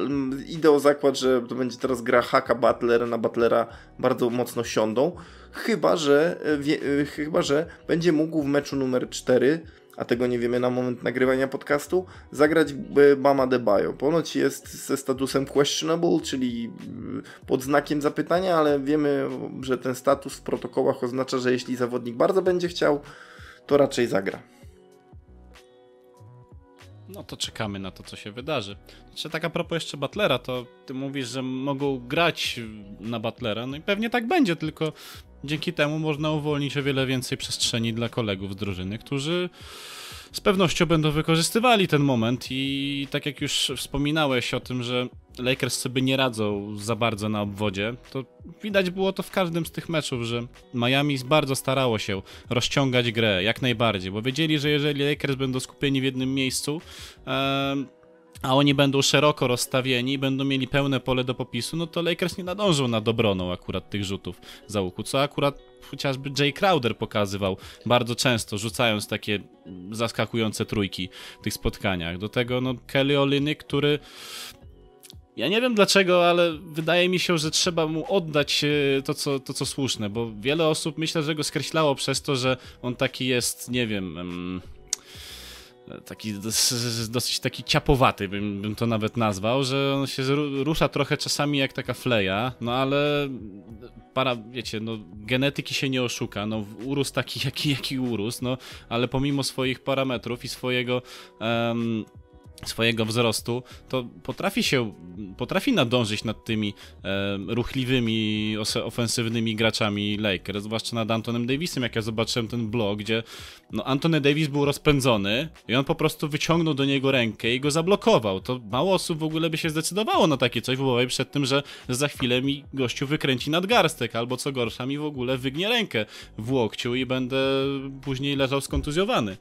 idę o zakład, że to będzie teraz gra haka Butler, na Butlera bardzo mocno siądą, chyba, że chyba, że będzie mógł w meczu numer 4 a tego nie wiemy na moment nagrywania podcastu, zagrać Bama Debajo. Ponoć jest ze statusem questionable, czyli y, pod znakiem zapytania, ale wiemy, że ten status w protokołach oznacza, że jeśli zawodnik bardzo będzie chciał, to raczej zagra. No to czekamy na to, co się wydarzy. Czy tak a propos jeszcze Butlera, to ty mówisz, że mogą grać na Butlera, no i pewnie tak będzie, tylko dzięki temu można uwolnić o wiele więcej przestrzeni dla kolegów z drużyny, którzy z pewnością będą wykorzystywali ten moment. I tak jak już wspominałeś o tym, że Lakers sobie nie radzą za bardzo na obwodzie, to widać było to w każdym z tych meczów, że Miami bardzo starało się rozciągać grę jak najbardziej, bo wiedzieli, że jeżeli Lakers będą skupieni w jednym miejscu, a oni będą szeroko rozstawieni, będą mieli pełne pole do popisu, no to Lakers nie nadążą nad obroną akurat tych rzutów za łuku, co akurat chociażby Jay Crowder pokazywał bardzo często, rzucając takie zaskakujące trójki w tych spotkaniach. Do tego no Kelly Olyny, który ja nie wiem dlaczego, ale wydaje mi się, że trzeba mu oddać e, to co, to, co słuszne, bo wiele osób myślę, że go skreślało przez to, że on taki jest, nie wiem, taki dosyć taki ciapowaty, bym, bym to nawet nazwał, że on się rusza trochę czasami jak taka fleja, no ale para, wiecie, no genetyki się nie oszuka, no urósł taki jaki, jaki urósł, no ale pomimo swoich parametrów i swojego um, swojego wzrostu, to potrafi się, potrafi nadążyć nad tymi e, ruchliwymi, ofensywnymi graczami Lakers, zwłaszcza nad Antonem Davisem, jak ja zobaczyłem ten blog, gdzie no, Antony Davis był rozpędzony i on po prostu wyciągnął do niego rękę i go zablokował. To mało osób w ogóle by się zdecydowało na takie coś, w przed tym, że za chwilę mi gościu wykręci nadgarstek, albo co gorsza mi w ogóle wygnie rękę w łokciu i będę później leżał skontuzjowany.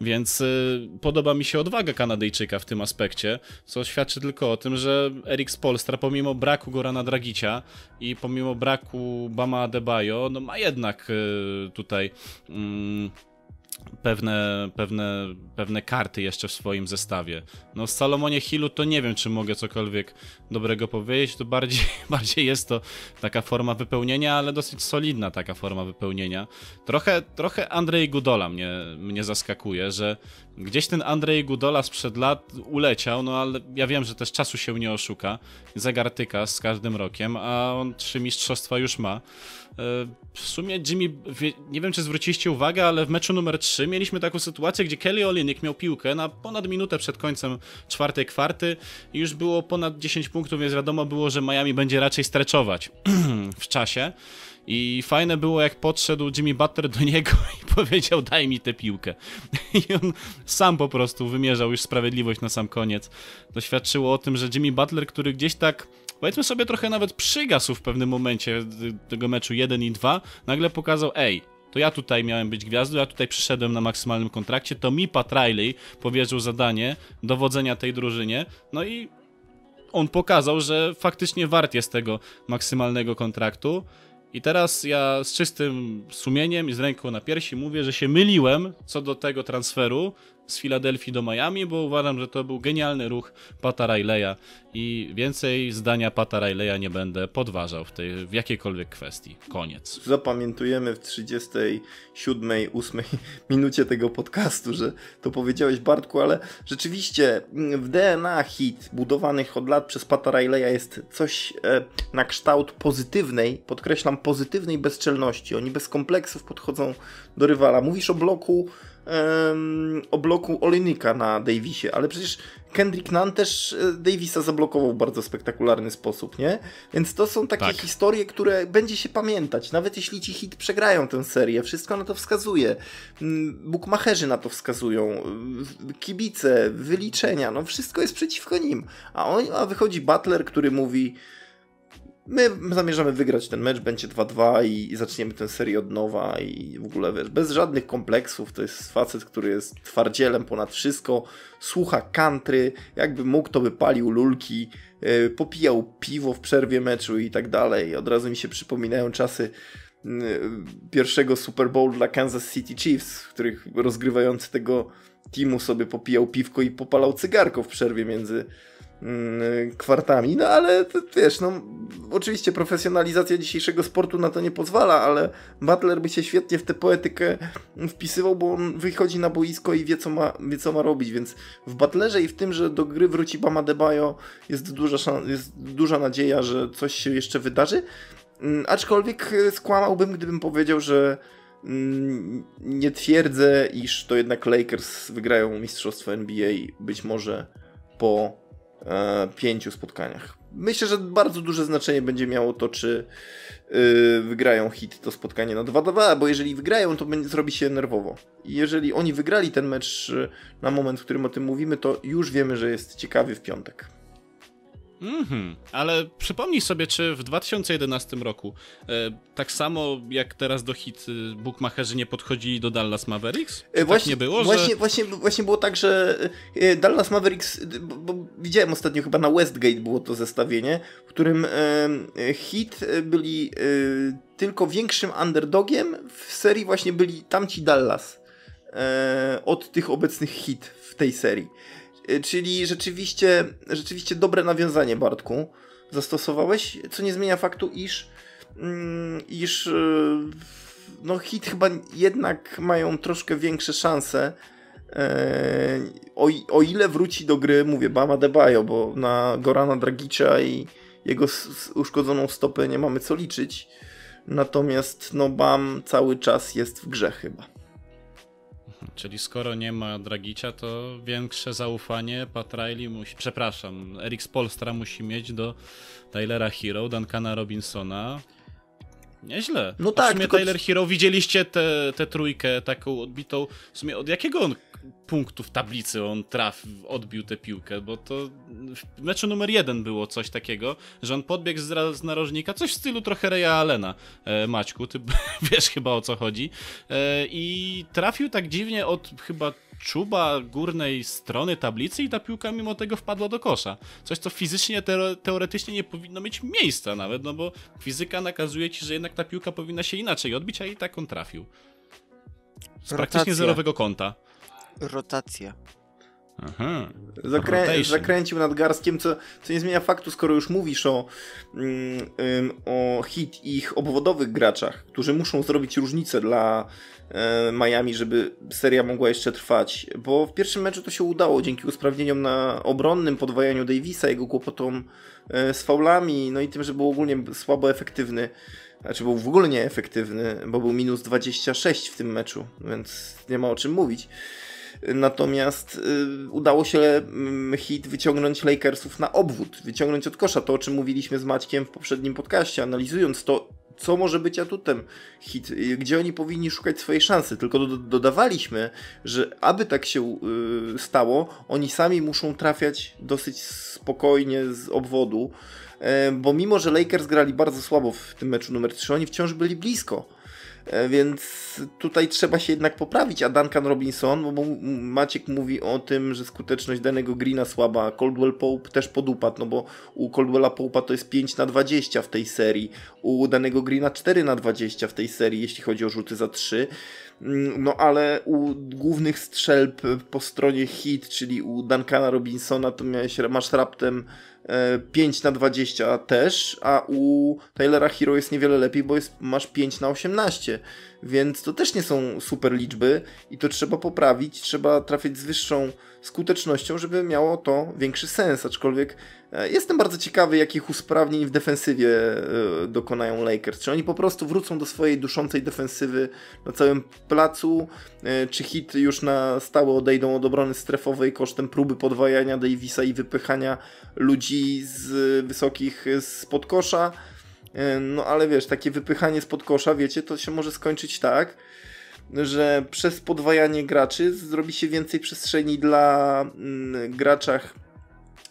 Więc y, podoba mi się odwaga Kanadyjczyka w tym aspekcie, co świadczy tylko o tym, że Erik Spolstra pomimo braku Gorana Dragicia i pomimo braku Bama Adebayo, no ma jednak y, tutaj... Mm, pewne, pewne, pewne karty jeszcze w swoim zestawie. No z Salomonie Hillu to nie wiem, czy mogę cokolwiek dobrego powiedzieć, to bardziej, bardziej jest to taka forma wypełnienia, ale dosyć solidna taka forma wypełnienia. Trochę, trochę Andrzej Gudola mnie, mnie zaskakuje, że gdzieś ten Andrzej Gudola sprzed lat uleciał, no ale ja wiem, że też czasu się nie oszuka, zagartyka z każdym rokiem, a on trzy mistrzostwa już ma. W sumie Jimmy, nie wiem czy zwróciliście uwagę, ale w meczu numer 3 mieliśmy taką sytuację, gdzie Kelly Olynyk miał piłkę na ponad minutę przed końcem czwartej kwarty i już było ponad 10 punktów, więc wiadomo było, że Miami będzie raczej streczować w czasie. I fajne było, jak podszedł Jimmy Butler do niego i powiedział: Daj mi tę piłkę. I on sam po prostu wymierzał już sprawiedliwość na sam koniec. Doświadczyło o tym, że Jimmy Butler, który gdzieś tak powiedzmy sobie trochę nawet przygasł w pewnym momencie tego meczu 1 i 2, nagle pokazał, ej, to ja tutaj miałem być gwiazdą, ja tutaj przyszedłem na maksymalnym kontrakcie, to mi Pat Riley powierzył zadanie dowodzenia tej drużynie, no i on pokazał, że faktycznie wart jest tego maksymalnego kontraktu. I teraz ja z czystym sumieniem i z ręką na piersi mówię, że się myliłem co do tego transferu, z Filadelfii do Miami, bo uważam, że to był genialny ruch Pata Rileya i więcej zdania Pata Rileya nie będę podważał w, tej, w jakiejkolwiek kwestii. Koniec. Zapamiętujemy w 37, 8 minucie tego podcastu, że to powiedziałeś Bartku, ale rzeczywiście w DNA hit budowanych od lat przez Pata Rileya jest coś e, na kształt pozytywnej, podkreślam pozytywnej bezczelności. Oni bez kompleksów podchodzą do rywala. Mówisz o bloku o bloku Olejnika na Davisie, ale przecież Kendrick Nunn też e, Davisa zablokował w bardzo spektakularny sposób, nie? Więc to są takie tak. historie, które będzie się pamiętać, nawet jeśli ci hit przegrają tę serię, wszystko na to wskazuje. Mm, Bukmacherzy na to wskazują, kibice, wyliczenia, no wszystko jest przeciwko nim. A, on, a wychodzi Butler, który mówi My zamierzamy wygrać ten mecz, będzie 2-2 i, i, zaczniemy tę serię od nowa i w ogóle wiesz, bez żadnych kompleksów. To jest facet, który jest twardzielem ponad wszystko, słucha country, jakby mógł, to by palił lulki, yy, popijał piwo w przerwie meczu i tak dalej. Od razu mi się przypominają czasy yy, pierwszego Super Bowl dla Kansas City Chiefs, w których rozgrywający tego teamu sobie popijał piwko i popalał cygarko w przerwie między kwartami, no ale wiesz, no oczywiście profesjonalizacja dzisiejszego sportu na to nie pozwala, ale Butler by się świetnie w tę poetykę wpisywał, bo on wychodzi na boisko i wie co ma, wie, co ma robić, więc w Butlerze i w tym, że do gry wróci Bama Debajo jest duża, jest duża nadzieja, że coś się jeszcze wydarzy, mm, aczkolwiek skłamałbym, gdybym powiedział, że mm, nie twierdzę, iż to jednak Lakers wygrają mistrzostwo NBA być może po pięciu spotkaniach. Myślę, że bardzo duże znaczenie będzie miało to, czy y, wygrają hit to spotkanie na 2-2, bo jeżeli wygrają, to zrobi się nerwowo. Jeżeli oni wygrali ten mecz y, na moment, w którym o tym mówimy, to już wiemy, że jest ciekawy w piątek. Mhm, ale przypomnij sobie, czy w 2011 roku e, tak samo jak teraz do hit e, bookmacherzy nie podchodzili do Dallas Mavericks? E, właśnie, tak nie było, właśnie, że... właśnie, właśnie było tak, że e, Dallas Mavericks, bo, bo, widziałem ostatnio chyba na Westgate było to zestawienie, w którym e, hit byli e, tylko większym underdogiem, w serii właśnie byli tamci Dallas od tych obecnych hit w tej serii. Y, czyli rzeczywiście, rzeczywiście dobre nawiązanie, Bartku, zastosowałeś, co nie zmienia faktu, iż, mm, iż y, no hit chyba jednak mają troszkę większe szanse. E, o, o ile wróci do gry, mówię, Bama Debajo, bo na Gorana Dragicza i jego uszkodzoną stopę nie mamy co liczyć. Natomiast no Bam cały czas jest w grze chyba. Czyli skoro nie ma Dragicia, to większe zaufanie Pat Riley musi, przepraszam, Eric Spolstra musi mieć do Tylera Hero, Duncana Robinsona. Nieźle. No tak. W sumie tylko... Tyler Hero, widzieliście tę trójkę taką odbitą, w sumie od jakiego on punktów tablicy on trafił, odbił tę piłkę, bo to w meczu numer jeden było coś takiego, że on podbiegł z, z narożnika, coś w stylu trochę Reja Alena, e, Maćku, ty wiesz chyba o co chodzi, e, i trafił tak dziwnie od chyba czuba górnej strony tablicy i ta piłka mimo tego wpadła do kosza. Coś, co fizycznie, te teoretycznie nie powinno mieć miejsca nawet, no bo fizyka nakazuje ci, że jednak ta piłka powinna się inaczej odbić, a i tak on trafił. Z praktycznie zerowego konta. Rotacja. Aha. Zakrę zakręcił nadgarstkiem, co, co nie zmienia faktu, skoro już mówisz o, mm, o hit ich obwodowych graczach, którzy muszą zrobić różnicę dla e, Miami, żeby seria mogła jeszcze trwać. Bo w pierwszym meczu to się udało dzięki usprawnieniom na obronnym, podwajaniu Davisa, jego kłopotom e, z faulami, no i tym, że był ogólnie słabo efektywny. Znaczy był w ogóle nieefektywny, bo był minus 26 w tym meczu, więc nie ma o czym mówić. Natomiast y, udało się y, hit wyciągnąć Lakersów na obwód, wyciągnąć od kosza. To, o czym mówiliśmy z Maćkiem w poprzednim podcaście, analizując to, co może być atutem hit, y, gdzie oni powinni szukać swojej szansy. Tylko do, dodawaliśmy, że aby tak się y, stało, oni sami muszą trafiać dosyć spokojnie z obwodu, y, bo mimo, że Lakers grali bardzo słabo w tym meczu numer 3, oni wciąż byli blisko. E, więc tutaj trzeba się jednak poprawić, a Duncan Robinson, bo Maciek mówi o tym, że skuteczność danego Greena słaba, Coldwell Pope też podupadł, no bo u Coldwella Pope'a to jest 5 na 20 w tej serii, u danego Greena 4 na 20 w tej serii, jeśli chodzi o rzuty za 3. Mm, no ale u głównych strzelb po stronie hit, czyli u Duncana Robinsona, to miałeś, masz raptem 5 na 20 też, a u Taylora Hero jest niewiele lepiej, bo jest, masz 5 na 18, więc to też nie są super liczby i to trzeba poprawić, trzeba trafić z wyższą skutecznością, żeby miało to większy sens, aczkolwiek e, jestem bardzo ciekawy, jakich usprawnień w defensywie e, dokonają Lakers. Czy oni po prostu wrócą do swojej duszącej defensywy na całym placu, e, czy hit już na stałe odejdą od obrony strefowej kosztem próby podwajania Davisa i wypychania ludzi z wysokich spod kosza. No ale wiesz, takie wypychanie spod kosza, wiecie, to się może skończyć tak, że przez podwajanie graczy zrobi się więcej przestrzeni dla mm, graczach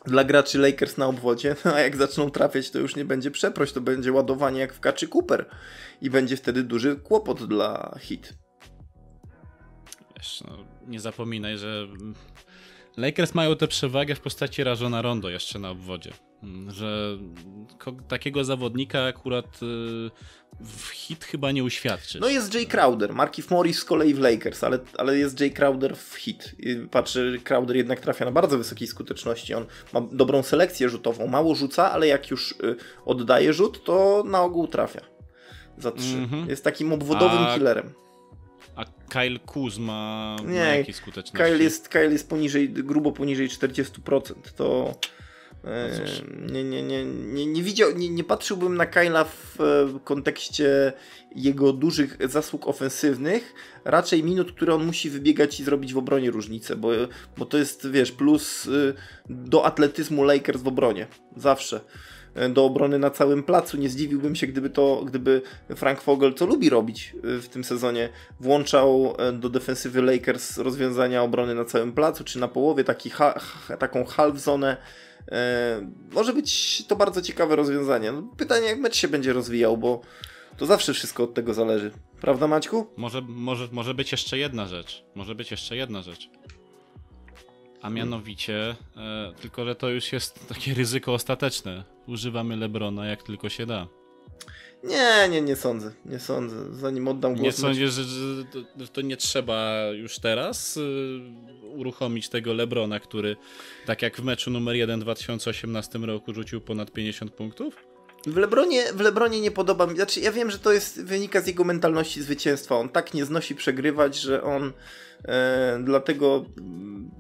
dla graczy Lakers na obwodzie, a jak zaczną trafiać, to już nie będzie przeproś, to będzie ładowanie jak w kaczy Cooper i będzie wtedy duży kłopot dla hit. Wiesz, no, nie zapominaj, że Lakers mają tę przewagę w postaci Rajona Rondo jeszcze na obwodzie. Mm, że takiego zawodnika akurat y, w hit chyba nie uświadczy. No jest Jay Crowder, Markif Morris z kolei w Lakers, ale, ale jest Jay Crowder w hit. Patrzy, Crowder jednak trafia na bardzo wysokiej skuteczności. On ma dobrą selekcję rzutową, mało rzuca, ale jak już y, oddaje rzut, to na ogół trafia za trzy. Mm -hmm. Jest takim obwodowym A... killerem. A Kyle Kuzma nie, ma jakiej skuteczności? Kyle jest, Kyle jest poniżej, grubo poniżej 40%. To no nie, nie, nie, nie, nie widział, nie, nie patrzyłbym na Kyla w e, kontekście jego dużych zasług ofensywnych, raczej minut, które on musi wybiegać i zrobić w obronie różnicę, bo, bo to jest, wiesz, plus e, do atletyzmu Lakers w obronie. Zawsze e, do obrony na całym placu. Nie zdziwiłbym się, gdyby to, gdyby Frank Vogel, co lubi robić w tym sezonie, włączał do defensywy Lakers rozwiązania obrony na całym placu, czy na połowie, taki ha, taką half zonę E, może być to bardzo ciekawe rozwiązanie. No, pytanie, jak mecz się będzie rozwijał, bo to zawsze wszystko od tego zależy. Prawda, Maćku? Może, może, może być jeszcze jedna rzecz. Może być jeszcze jedna rzecz. A mianowicie, e, tylko że to już jest takie ryzyko ostateczne. Używamy Lebrona jak tylko się da. Nie, nie, nie sądzę. Nie sądzę. Zanim oddam głos. Nie sądzisz, że, że to, to, nie trzeba już teraz y, uruchomić tego Lebrona, który tak jak w meczu numer 1 w 2018 roku rzucił ponad 50 punktów? W Lebronie, w Lebronie nie podoba mi, znaczy ja wiem, że to jest wynika z jego mentalności zwycięstwa. On tak nie znosi przegrywać, że on e, dlatego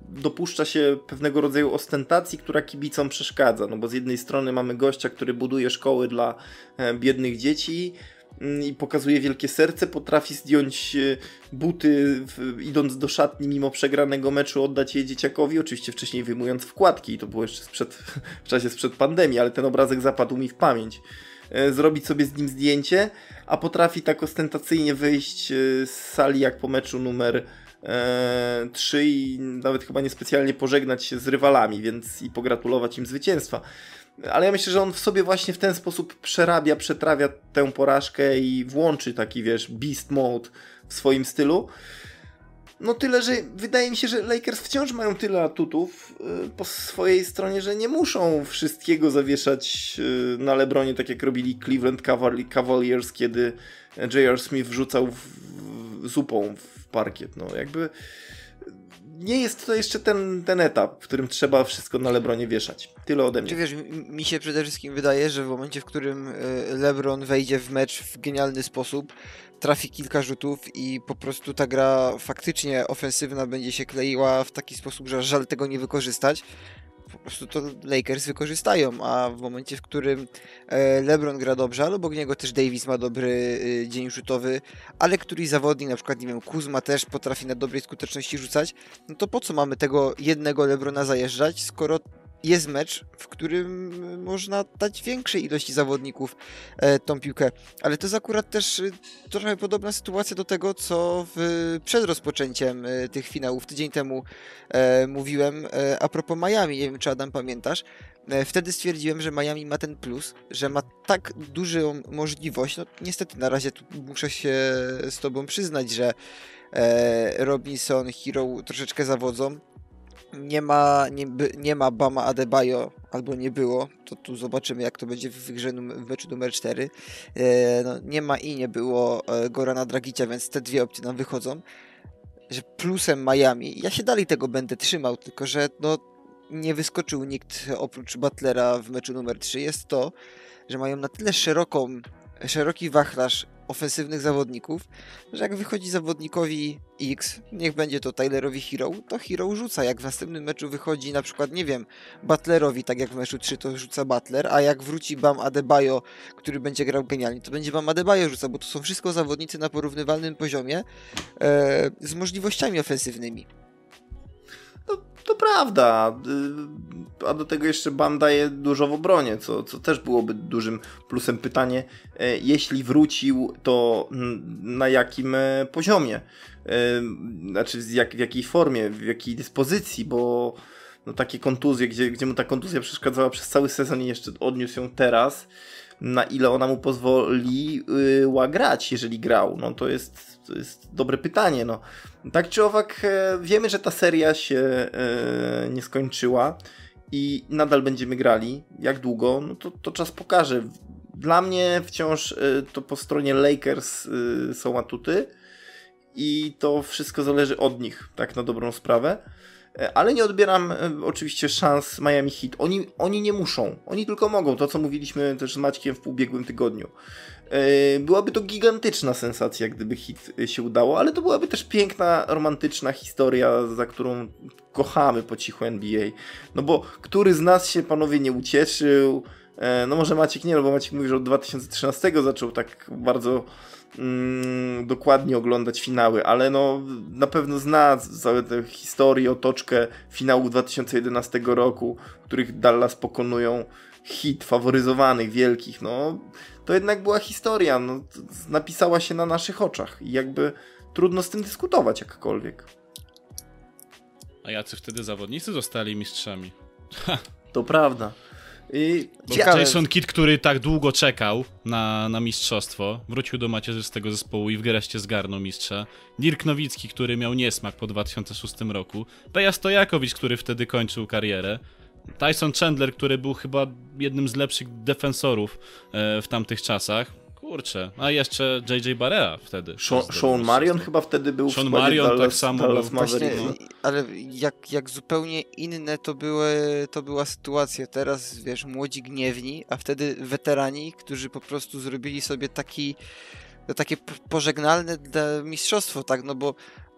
dopuszcza się pewnego rodzaju ostentacji, która kibicom przeszkadza. No bo z jednej strony mamy gościa, który buduje szkoły dla e, biednych dzieci, Mm, i pokazuje wielkie serce, potrafi zdjąć e, buty w, idąc do szatni mimo przegranego meczu, oddać je dzieciakowi, oczywiście wcześniej wyjmując wkładki i to było jeszcze sprzed, w czasie sprzed pandemii, ale ten obrazek zapadł mi w pamięć. E, zrobić sobie z nim zdjęcie, a potrafi tak ostentacyjnie wyjść e, z sali jak po meczu numer 3 i nawet chyba niespecjalnie pożegnać się z rywalami, więc i pogratulować im zwycięstwa ale ja myślę, że on w sobie właśnie w ten sposób przerabia, przetrawia tę porażkę i włączy taki, wiesz, beast mode w swoim stylu. No tyle, że wydaje mi się, że Lakers wciąż mają tyle atutów yy, po swojej stronie, że nie muszą wszystkiego zawieszać yy, na Lebronie, tak jak robili Cleveland Cavaliers, kiedy J.R. Smith wrzucał w, zupą w parkiet. No jakby nie jest to jeszcze ten, ten etap, w którym trzeba wszystko na Lebronie wieszać. Tyle ode mnie. Czy wiesz, mi się przede wszystkim wydaje, że w momencie, w którym e, Lebron wejdzie w mecz w genialny sposób, trafi kilka rzutów i po prostu ta gra faktycznie ofensywna będzie się kleiła w taki sposób, że żal tego nie wykorzystać, po prostu to Lakers wykorzystają, a w momencie, w którym e, LeBron gra dobrze, albo obok niego też Davis ma dobry e, dzień rzutowy, ale któryś zawodnik, na przykład, nie wiem, Kuzma też potrafi na dobrej skuteczności rzucać, no to po co mamy tego jednego LeBrona zajeżdżać, skoro jest mecz, w którym można dać większej ilości zawodników e, tą piłkę. Ale to jest akurat też e, trochę podobna sytuacja do tego, co w, przed rozpoczęciem e, tych finałów tydzień temu e, mówiłem e, a propos Miami. Nie wiem, czy Adam pamiętasz. E, wtedy stwierdziłem, że Miami ma ten plus, że ma tak dużą możliwość. No niestety na razie tu muszę się z tobą przyznać, że Robinson, Hero troszeczkę zawodzą nie ma, nie, nie ma Bama Adebayo, albo nie było, to tu zobaczymy jak to będzie w w meczu numer 4. E, no, nie ma i nie było e, Gorana Dragicia, więc te dwie opcje nam wychodzą. Że plusem Miami, ja się dalej tego będę trzymał, tylko że no, nie wyskoczył nikt oprócz Butlera w meczu numer 3, jest to, że mają na tyle szeroką, szeroki wachlarz ofensywnych zawodników, że jak wychodzi zawodnikowi X, niech będzie to Tylerowi Hero, to Hero rzuca. Jak w następnym meczu wychodzi na przykład, nie wiem, Butlerowi, tak jak w meczu 3 to rzuca Butler, a jak wróci Bam Adebayo, który będzie grał genialnie, to będzie Bam Adebayo rzuca, bo to są wszystko zawodnicy na porównywalnym poziomie e, z możliwościami ofensywnymi. No, to prawda. Y, a do tego jeszcze Bam daje dużo w obronie, co, co też byłoby dużym plusem. Pytanie, e, jeśli wrócił, to na jakim e, poziomie? E, znaczy, jak, w jakiej formie, w jakiej dyspozycji, bo no, takie kontuzje, gdzie, gdzie mu ta kontuzja przeszkadzała przez cały sezon i jeszcze odniósł ją teraz, na ile ona mu pozwoliła grać, jeżeli grał? No to jest, to jest dobre pytanie. No. Tak czy owak, e, wiemy, że ta seria się e, nie skończyła i nadal będziemy grali. Jak długo? No to, to czas pokaże. Dla mnie wciąż e, to po stronie Lakers są atuty i to wszystko zależy od nich, tak na dobrą sprawę. Ale nie odbieram oczywiście szans Miami Heat. Oni, oni nie muszą, oni tylko mogą. To, co mówiliśmy też z Maćkiem w ubiegłym tygodniu. E, byłaby to gigantyczna sensacja, gdyby hit się udało, ale to byłaby też piękna, romantyczna historia, za którą kochamy po cichu NBA. No bo który z nas się, panowie, nie ucieszył? E, no może Maciek nie, no bo Maciek mówi, że od 2013 zaczął tak bardzo mm, dokładnie oglądać finały, ale no na pewno zna całe tę historię, otoczkę finału 2011 roku, w których Dallas pokonują hit faworyzowanych, wielkich, no to jednak była historia, no, napisała się na naszych oczach i jakby trudno z tym dyskutować jakkolwiek. A jacy wtedy zawodnicy zostali mistrzami? To prawda. I Ciekawe. Jason Kidd, który tak długo czekał na, na mistrzostwo, wrócił do macierzystego zespołu i w Gereście zgarnął mistrza. Dirk Nowicki, który miał niesmak po 2006 roku. Peja Stojakowicz, który wtedy kończył karierę. Tyson Chandler, który był chyba jednym z lepszych defensorów e, w tamtych czasach. Kurczę, a jeszcze JJ Barea wtedy. Sean, Sean Marion chyba wtedy był Sean w Marion Dallas, tak samo Dallas był. Właśnie, no. Ale jak, jak zupełnie inne to, były, to była sytuacja. Teraz, wiesz, młodzi gniewni, a wtedy weterani, którzy po prostu zrobili sobie taki takie pożegnalne mistrzostwo, tak, no bo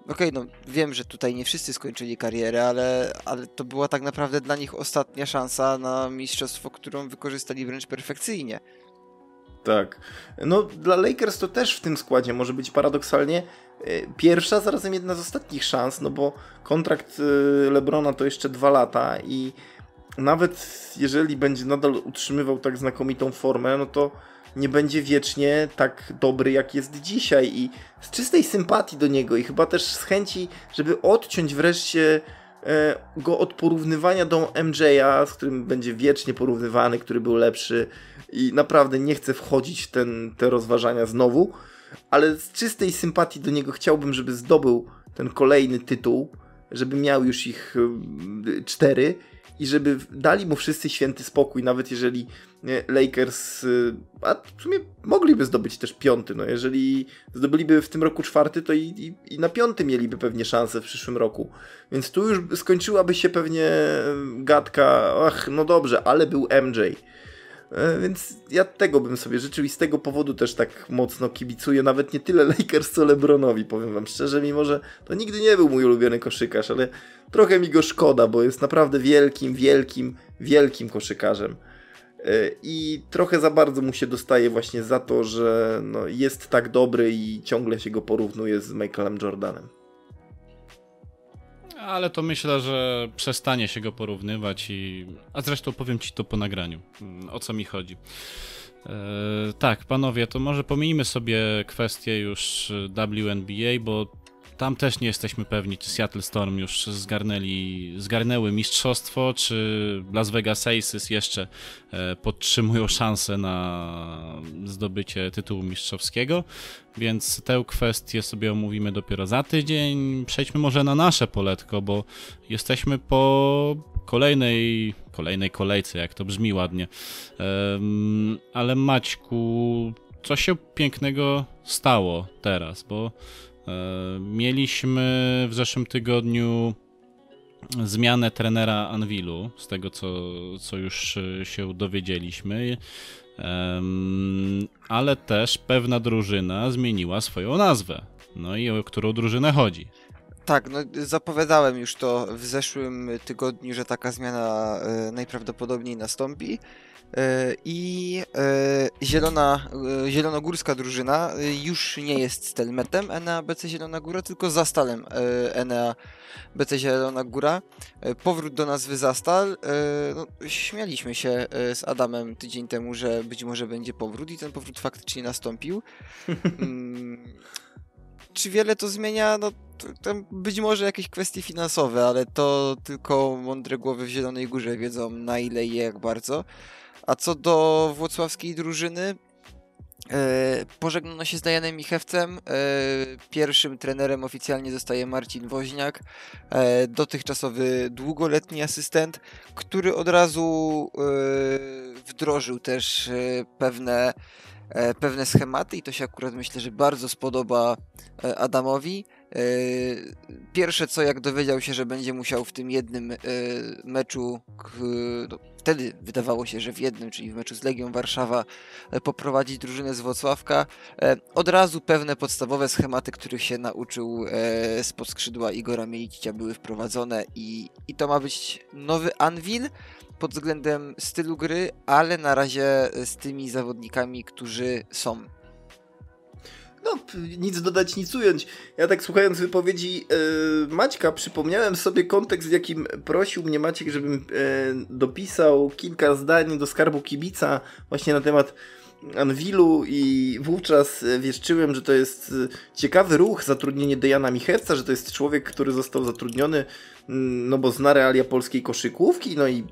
okej, okay, no wiem, że tutaj nie wszyscy skończyli karierę, ale, ale to była tak naprawdę dla nich ostatnia szansa na mistrzostwo, którą wykorzystali wręcz perfekcyjnie. Tak. No dla Lakers to też w tym składzie może być paradoksalnie e, pierwsza, zarazem jedna z ostatnich szans, no bo kontrakt e, LeBrona to jeszcze dwa lata i nawet jeżeli będzie nadal utrzymywał tak znakomitą formę, no to nie będzie wiecznie tak dobry, jak jest dzisiaj. I z czystej sympatii do niego. I chyba też z chęci, żeby odciąć wreszcie e, go od porównywania do MJ'a, z którym będzie wiecznie porównywany, który był lepszy. I naprawdę nie chcę wchodzić w ten, te rozważania znowu, ale z czystej sympatii do niego chciałbym, żeby zdobył ten kolejny tytuł żeby miał już ich cztery i żeby dali mu wszyscy święty spokój, nawet jeżeli Lakers, y, a w sumie mogliby zdobyć też piąty, no jeżeli zdobyliby w tym roku czwarty, to i, i, i, na piąty mieliby pewnie szansę w przyszłym roku. Więc tu już skończyłaby się pewnie gadka, ach, no dobrze, ale był MJ. E, więc ja tego bym sobie życzył i z tego powodu też tak mocno kibicuję, nawet nie tyle Lakers co LeBronowi, powiem wam szczerze, mimo że to nigdy nie był mój ulubiony koszykarz, ale trochę mi go szkoda, bo jest naprawdę wielkim, wielkim, wielkim koszykarzem. E, I trochę za bardzo mu się dostaje właśnie za to, że no, jest tak dobry i ciągle się go porównuje z Michaelem Jordanem. Ale to myślę, że przestanie się go porównywać i. A zresztą powiem ci to po nagraniu. Mm, o co mi chodzi. E, tak, panowie, to może pomijmy sobie kwestię już WNBA, bo tam też nie jesteśmy pewni, czy Seattle Storm już zgarnęli, zgarnęły mistrzostwo, czy Las Vegas Aces jeszcze e, podtrzymują szansę na zdobycie tytułu mistrzowskiego, więc tę kwestię sobie omówimy dopiero za tydzień. Przejdźmy może na nasze poletko, bo jesteśmy po kolejnej, kolejnej kolejce, jak to brzmi ładnie. ale Maćku, co się pięknego stało teraz, bo mieliśmy w zeszłym tygodniu zmianę trenera Anwilu, z tego co, co już się dowiedzieliśmy, ale też pewna drużyna zmieniła swoją nazwę. No i o którą drużynę chodzi? Tak, no zapowiadałem już to w zeszłym tygodniu, że taka zmiana e, najprawdopodobniej nastąpi. E, I e, zielona, e, zielonogórska drużyna już nie jest stelmetem Enea BC Zielona Góra, tylko zastalem Enea BC Zielona Góra. Powrót do nazwy Zastal. No, śmialiśmy się z Adamem tydzień temu, że być może będzie powrót i ten powrót faktycznie nastąpił. Mm, czy wiele to zmienia? No, być może jakieś kwestie finansowe, ale to tylko mądre głowy w Zielonej Górze wiedzą na ile i jak bardzo. A co do włocławskiej drużyny, e, pożegnano się z Dajanem Michewcem. E, pierwszym trenerem oficjalnie zostaje Marcin Woźniak, e, dotychczasowy długoletni asystent, który od razu wdrożył też pewne, pewne schematy i to się akurat myślę, że bardzo spodoba Adamowi. Pierwsze co, jak dowiedział się, że będzie musiał w tym jednym meczu no, wtedy wydawało się, że w jednym, czyli w meczu z Legią Warszawa, e, poprowadzić drużynę z Włocławka. E, od razu pewne podstawowe schematy, których się nauczył e, z skrzydła Igora Mielicia były wprowadzone i, i to ma być nowy Anvil pod względem stylu gry, ale na razie z tymi zawodnikami, którzy są. No, nic dodać, nic ująć. Ja tak słuchając wypowiedzi yy, Maćka, przypomniałem sobie kontekst, w jakim prosił mnie Maciek, żebym yy, dopisał kilka zdań do skarbu kibica właśnie na temat Anwilu i wówczas wieszczyłem, że to jest ciekawy ruch zatrudnienie Dejana Michewca, że to jest człowiek, który został zatrudniony no bo zna realia polskiej koszykówki, no i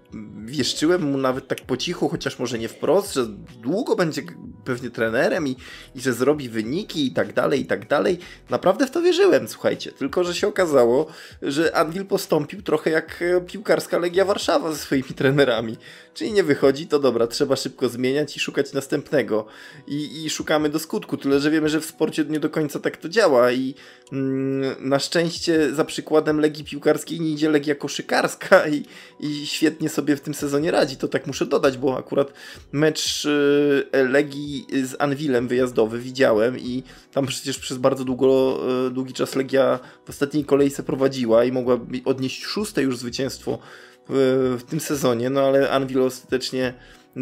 wieszczyłem mu nawet tak po cichu, chociaż może nie wprost, że długo będzie pewnie trenerem i, i że zrobi wyniki i tak dalej, i tak dalej. Naprawdę w to wierzyłem, słuchajcie. Tylko, że się okazało, że Anvil postąpił trochę jak piłkarska Legia Warszawa ze swoimi trenerami. Czyli nie wychodzi, to dobra, trzeba szybko zmieniać i szukać następnego. I, i szukamy do skutku, tyle że wiemy, że w sporcie nie do końca tak to działa i mm, na szczęście za przykładem Legii Piłkarskiej nie idzie Legia Koszykarska i, i świetnie sobie w tym sezonie radzi, to tak muszę dodać, bo akurat mecz y, Legii z Anwilem wyjazdowy widziałem i tam przecież przez bardzo długo, y, długi czas Legia w ostatniej kolejce prowadziła i mogła odnieść szóste już zwycięstwo w, w tym sezonie, no ale Anvil ostatecznie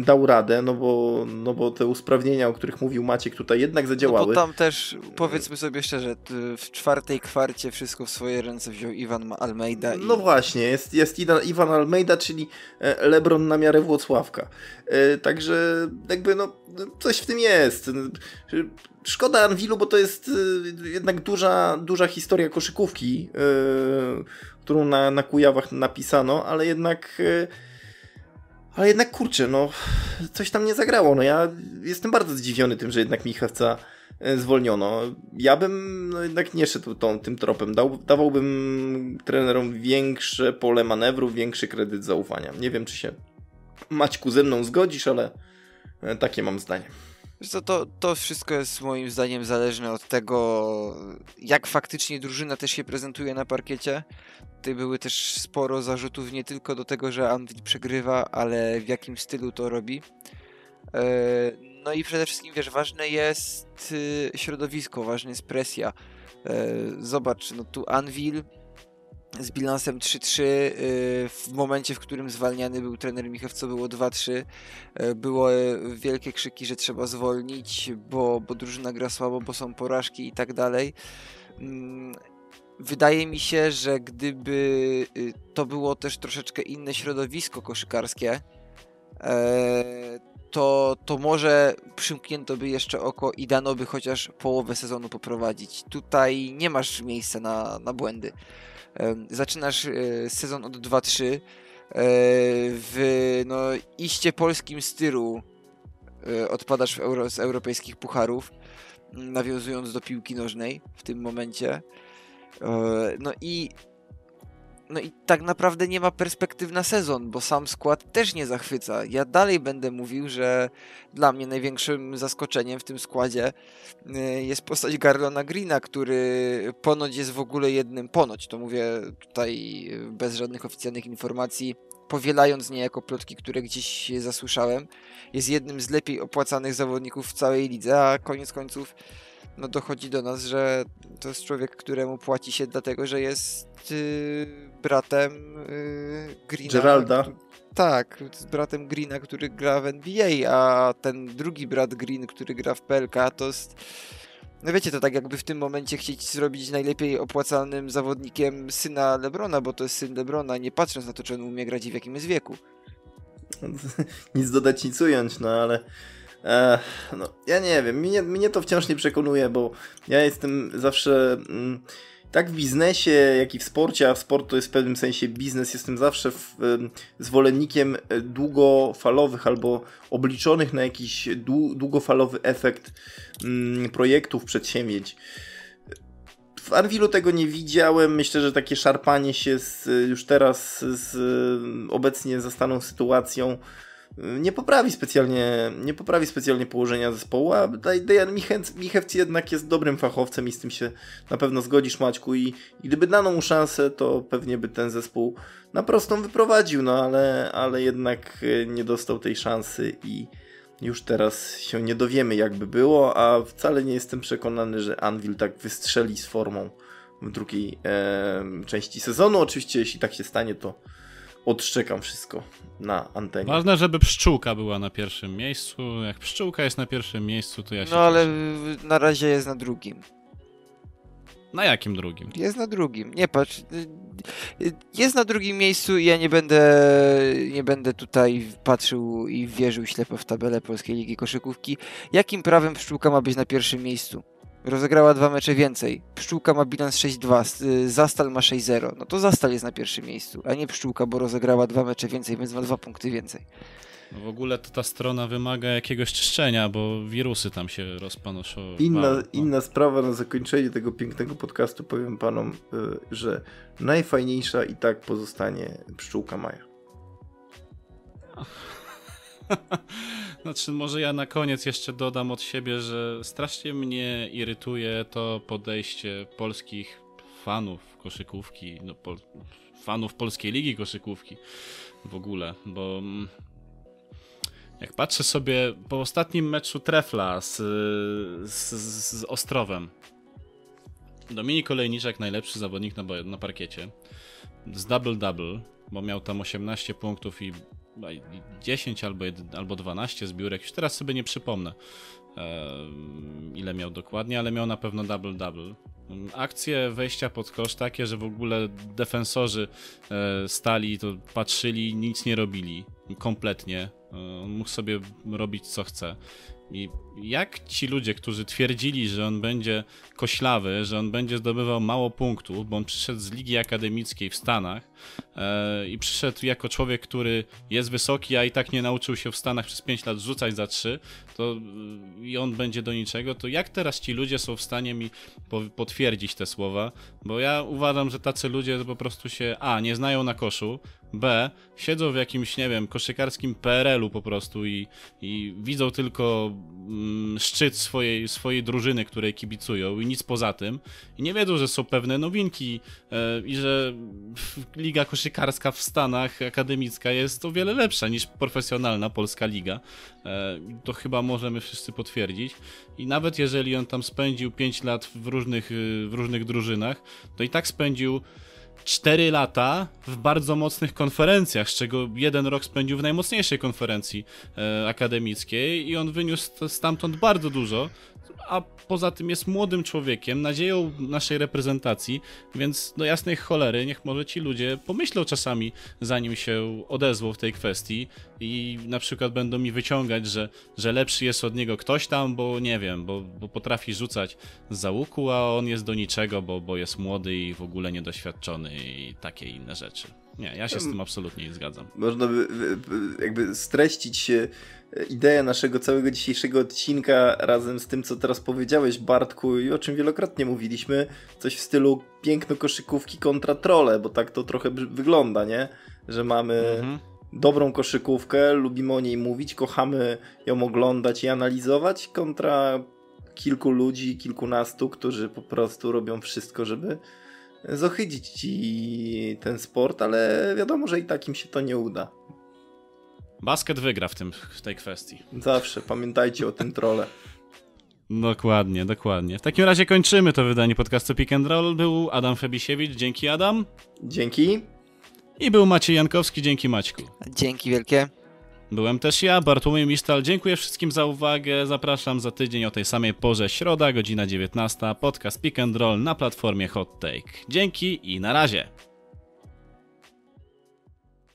dał radę, no bo, no bo te usprawnienia, o których mówił Maciek tutaj jednak zadziałały. No bo tam też, powiedzmy sobie szczerze, w czwartej kwarcie wszystko w swoje ręce wziął Iwan Almeida. I... No właśnie, jest, jest Iwan Almeida, czyli e, Lebron na miarę Włocławka. E, także jakby no coś w tym jest. Szkoda Anwilu, bo to jest e, jednak duża, duża historia koszykówki, którą na, na Kujawach napisano, ale jednak ale jednak kurczę, no coś tam nie zagrało. No ja jestem bardzo zdziwiony tym, że jednak Michawca e, zwolniono. Ja bym no, jednak nie szedł tą, tym tropem. Dał, dawałbym trenerom większe pole manewru, większy kredyt zaufania. Nie wiem, czy się Maćku ze mną zgodzisz, ale e, takie mam zdanie. Co, to, to wszystko jest moim zdaniem zależne od tego, jak faktycznie drużyna też się prezentuje na parkiecie. Tutaj były też sporo zarzutów nie tylko do tego, że Anvil przegrywa, ale w jakim stylu to robi. E, no i przede wszystkim, wiesz, ważne jest y, środowisko, ważna jest presja. E, zobacz, no tu Anvil z bilansem 3-3 y, w momencie, w którym zwalniany był trener Michew, co było 2-3. Y, było wielkie krzyki, że trzeba zwolnić, bo, bo drużyna gra słabo, bo są porażki i tak dalej. Mm, wydaje mi się, że gdyby y, to było też troszeczkę inne środowisko koszykarskie, e, to, to może przymknięto by jeszcze oko i dano by chociaż połowę sezonu poprowadzić. Tutaj nie masz miejsca na, na błędy. Zaczynasz e, sezon od 2-3 e, w no, iście polskim stylu e, odpadasz euro, z europejskich pucharów, nawiązując do piłki nożnej w tym momencie. No i no i tak naprawdę nie ma perspektyw na sezon, bo sam skład też nie zachwyca. Ja dalej będę mówił, że dla mnie największym zaskoczeniem w tym składzie y, jest postać Garlona Greena, który ponoć jest w ogóle jednym, ponoć, to mówię tutaj bez żadnych oficjalnych informacji, powielając niejako plotki, które gdzieś zasłyszałem, jest jednym z lepiej opłacanych zawodników w całej lidze, a koniec końców no dochodzi do nas, że to jest człowiek, któremu płaci się dlatego, że jest yy, bratem yy, Greena. Geralda. Tak, z bratem Greena, który gra w NBA, a ten drugi brat Green, który gra w PLK, to jest... No wiecie, to tak jakby w tym momencie chcieć zrobić najlepiej opłacalnym zawodnikiem syna Lebrona, bo to jest syn Lebrona, nie patrząc na to, czy on umie grać i w jakim jest wieku. nic dodać, nic ująć, no ale no, ja nie wiem, mnie, mnie to wciąż nie przekonuje, bo ja jestem zawsze mm, tak w biznesie, jak i w sporcie, a sport to jest w pewnym sensie biznes, jestem zawsze w, zwolennikiem e, długofalowych albo obliczonych na jakiś długofalowy efekt mm, projektów, przedsięwzięć. W Arwilu tego nie widziałem. Myślę, że takie szarpanie się z, już teraz z obecnie zastaną sytuacją nie poprawi specjalnie, nie poprawi specjalnie położenia zespołu, a Dejan Michewc jednak jest dobrym fachowcem i z tym się na pewno zgodzisz Maćku i, i gdyby dano mu szansę, to pewnie by ten zespół na prostą wyprowadził, no ale, ale jednak e, nie dostał tej szansy i już teraz się nie dowiemy jakby było, a wcale nie jestem przekonany, że Anvil tak wystrzeli z formą w drugiej e, części sezonu. Oczywiście jeśli tak się stanie, to odszczekam wszystko na antenie. Ważne, żeby pszczółka była na pierwszym miejscu. Jak pszczółka jest na pierwszym miejscu, to ja się No ale cieszę. na razie jest na drugim. Na jakim drugim? Jest na drugim. Nie patrz. Jest na drugim miejscu i ja nie będę nie będę tutaj patrzył i wierzył ślepo w tabelę Polskiej Ligi Koszykówki. Jakim prawem pszczółka ma być na pierwszym miejscu? Rozegrała dwa mecze więcej. Pszczółka ma bilans 6-2, y, Zastal ma 6-0. No to Zastal jest na pierwszym miejscu, a nie Pszczółka, bo rozegrała dwa mecze więcej, więc ma dwa punkty więcej. No w ogóle to ta strona wymaga jakiegoś czyszczenia, bo wirusy tam się rozpanoszą. Inna, no. inna sprawa na zakończenie tego pięknego podcastu powiem panom, y, że najfajniejsza i tak pozostanie pszczółka Maja. Znaczy, może ja na koniec jeszcze dodam od siebie, że strasznie mnie irytuje to podejście polskich fanów koszykówki, no, pol, fanów polskiej ligi koszykówki w ogóle, bo mm, jak patrzę sobie po ostatnim meczu Trefla z, z, z Ostrowem, Dominik Olejniczak, najlepszy zawodnik na, na parkiecie, z double-double, bo miał tam 18 punktów i 10 albo, 1, albo 12 zbiórek, już teraz sobie nie przypomnę ile miał dokładnie, ale miał na pewno double-double. Akcje wejścia pod kosz takie, że w ogóle defensorzy e, stali, to patrzyli, nic nie robili kompletnie. E, on mógł sobie robić co chce. I jak ci ludzie, którzy twierdzili, że on będzie koślawy, że on będzie zdobywał mało punktów, bo on przyszedł z ligi akademickiej w Stanach e, i przyszedł jako człowiek, który jest wysoki, a i tak nie nauczył się w Stanach przez 5 lat rzucać za 3, to i on będzie do niczego, to jak teraz ci ludzie są w stanie mi po, potwierdzić te słowa? Bo ja uważam, że tacy ludzie po prostu się A, nie znają na koszu, B, siedzą w jakimś, nie wiem, koszykarskim PRL-u po prostu i, i widzą tylko mm, szczyt swojej, swojej drużyny, której kibicują i nic poza tym. I nie wiedzą, że są pewne nowinki e, i że liga koszykarska w Stanach akademicka jest o wiele lepsza niż profesjonalna polska liga. E, to chyba możemy wszyscy potwierdzić. I nawet jeżeli on tam spędził 5 lat w różnych, w różnych drużynach, to i tak spędził 4 lata w bardzo mocnych konferencjach, z czego jeden rok spędził w najmocniejszej konferencji e, akademickiej i on wyniósł stamtąd bardzo dużo, a poza tym jest młodym człowiekiem, nadzieją naszej reprezentacji, więc do jasnej cholery niech może ci ludzie pomyślą czasami, zanim się odezwą w tej kwestii i na przykład będą mi wyciągać, że, że lepszy jest od niego ktoś tam, bo nie wiem, bo, bo potrafi rzucać z załuku, a on jest do niczego, bo, bo jest młody i w ogóle niedoświadczony i takie inne rzeczy. Nie, ja się z tym absolutnie nie zgadzam. Można by jakby streścić ideę naszego całego dzisiejszego odcinka razem z tym, co teraz powiedziałeś, Bartku, i o czym wielokrotnie mówiliśmy, coś w stylu piękno koszykówki kontra trole, bo tak to trochę wygląda, nie? Że mamy mhm. dobrą koszykówkę, lubimy o niej mówić, kochamy ją oglądać i analizować, kontra kilku ludzi, kilkunastu, którzy po prostu robią wszystko, żeby zohydzić ci ten sport, ale wiadomo, że i tak im się to nie uda. Basket wygra w, tym, w tej kwestii. Zawsze, pamiętajcie o tym trole. Dokładnie, dokładnie. W takim razie kończymy to wydanie podcastu Pick and Roll. Był Adam Febisiewicz, dzięki Adam. Dzięki. I był Maciej Jankowski, dzięki Maćku. Dzięki wielkie. Byłem też ja, Bartłomiej Mistal. Dziękuję wszystkim za uwagę. Zapraszam za tydzień o tej samej porze, środa, godzina 19. Podcast Pick and Roll na platformie Hot Take. Dzięki i na razie.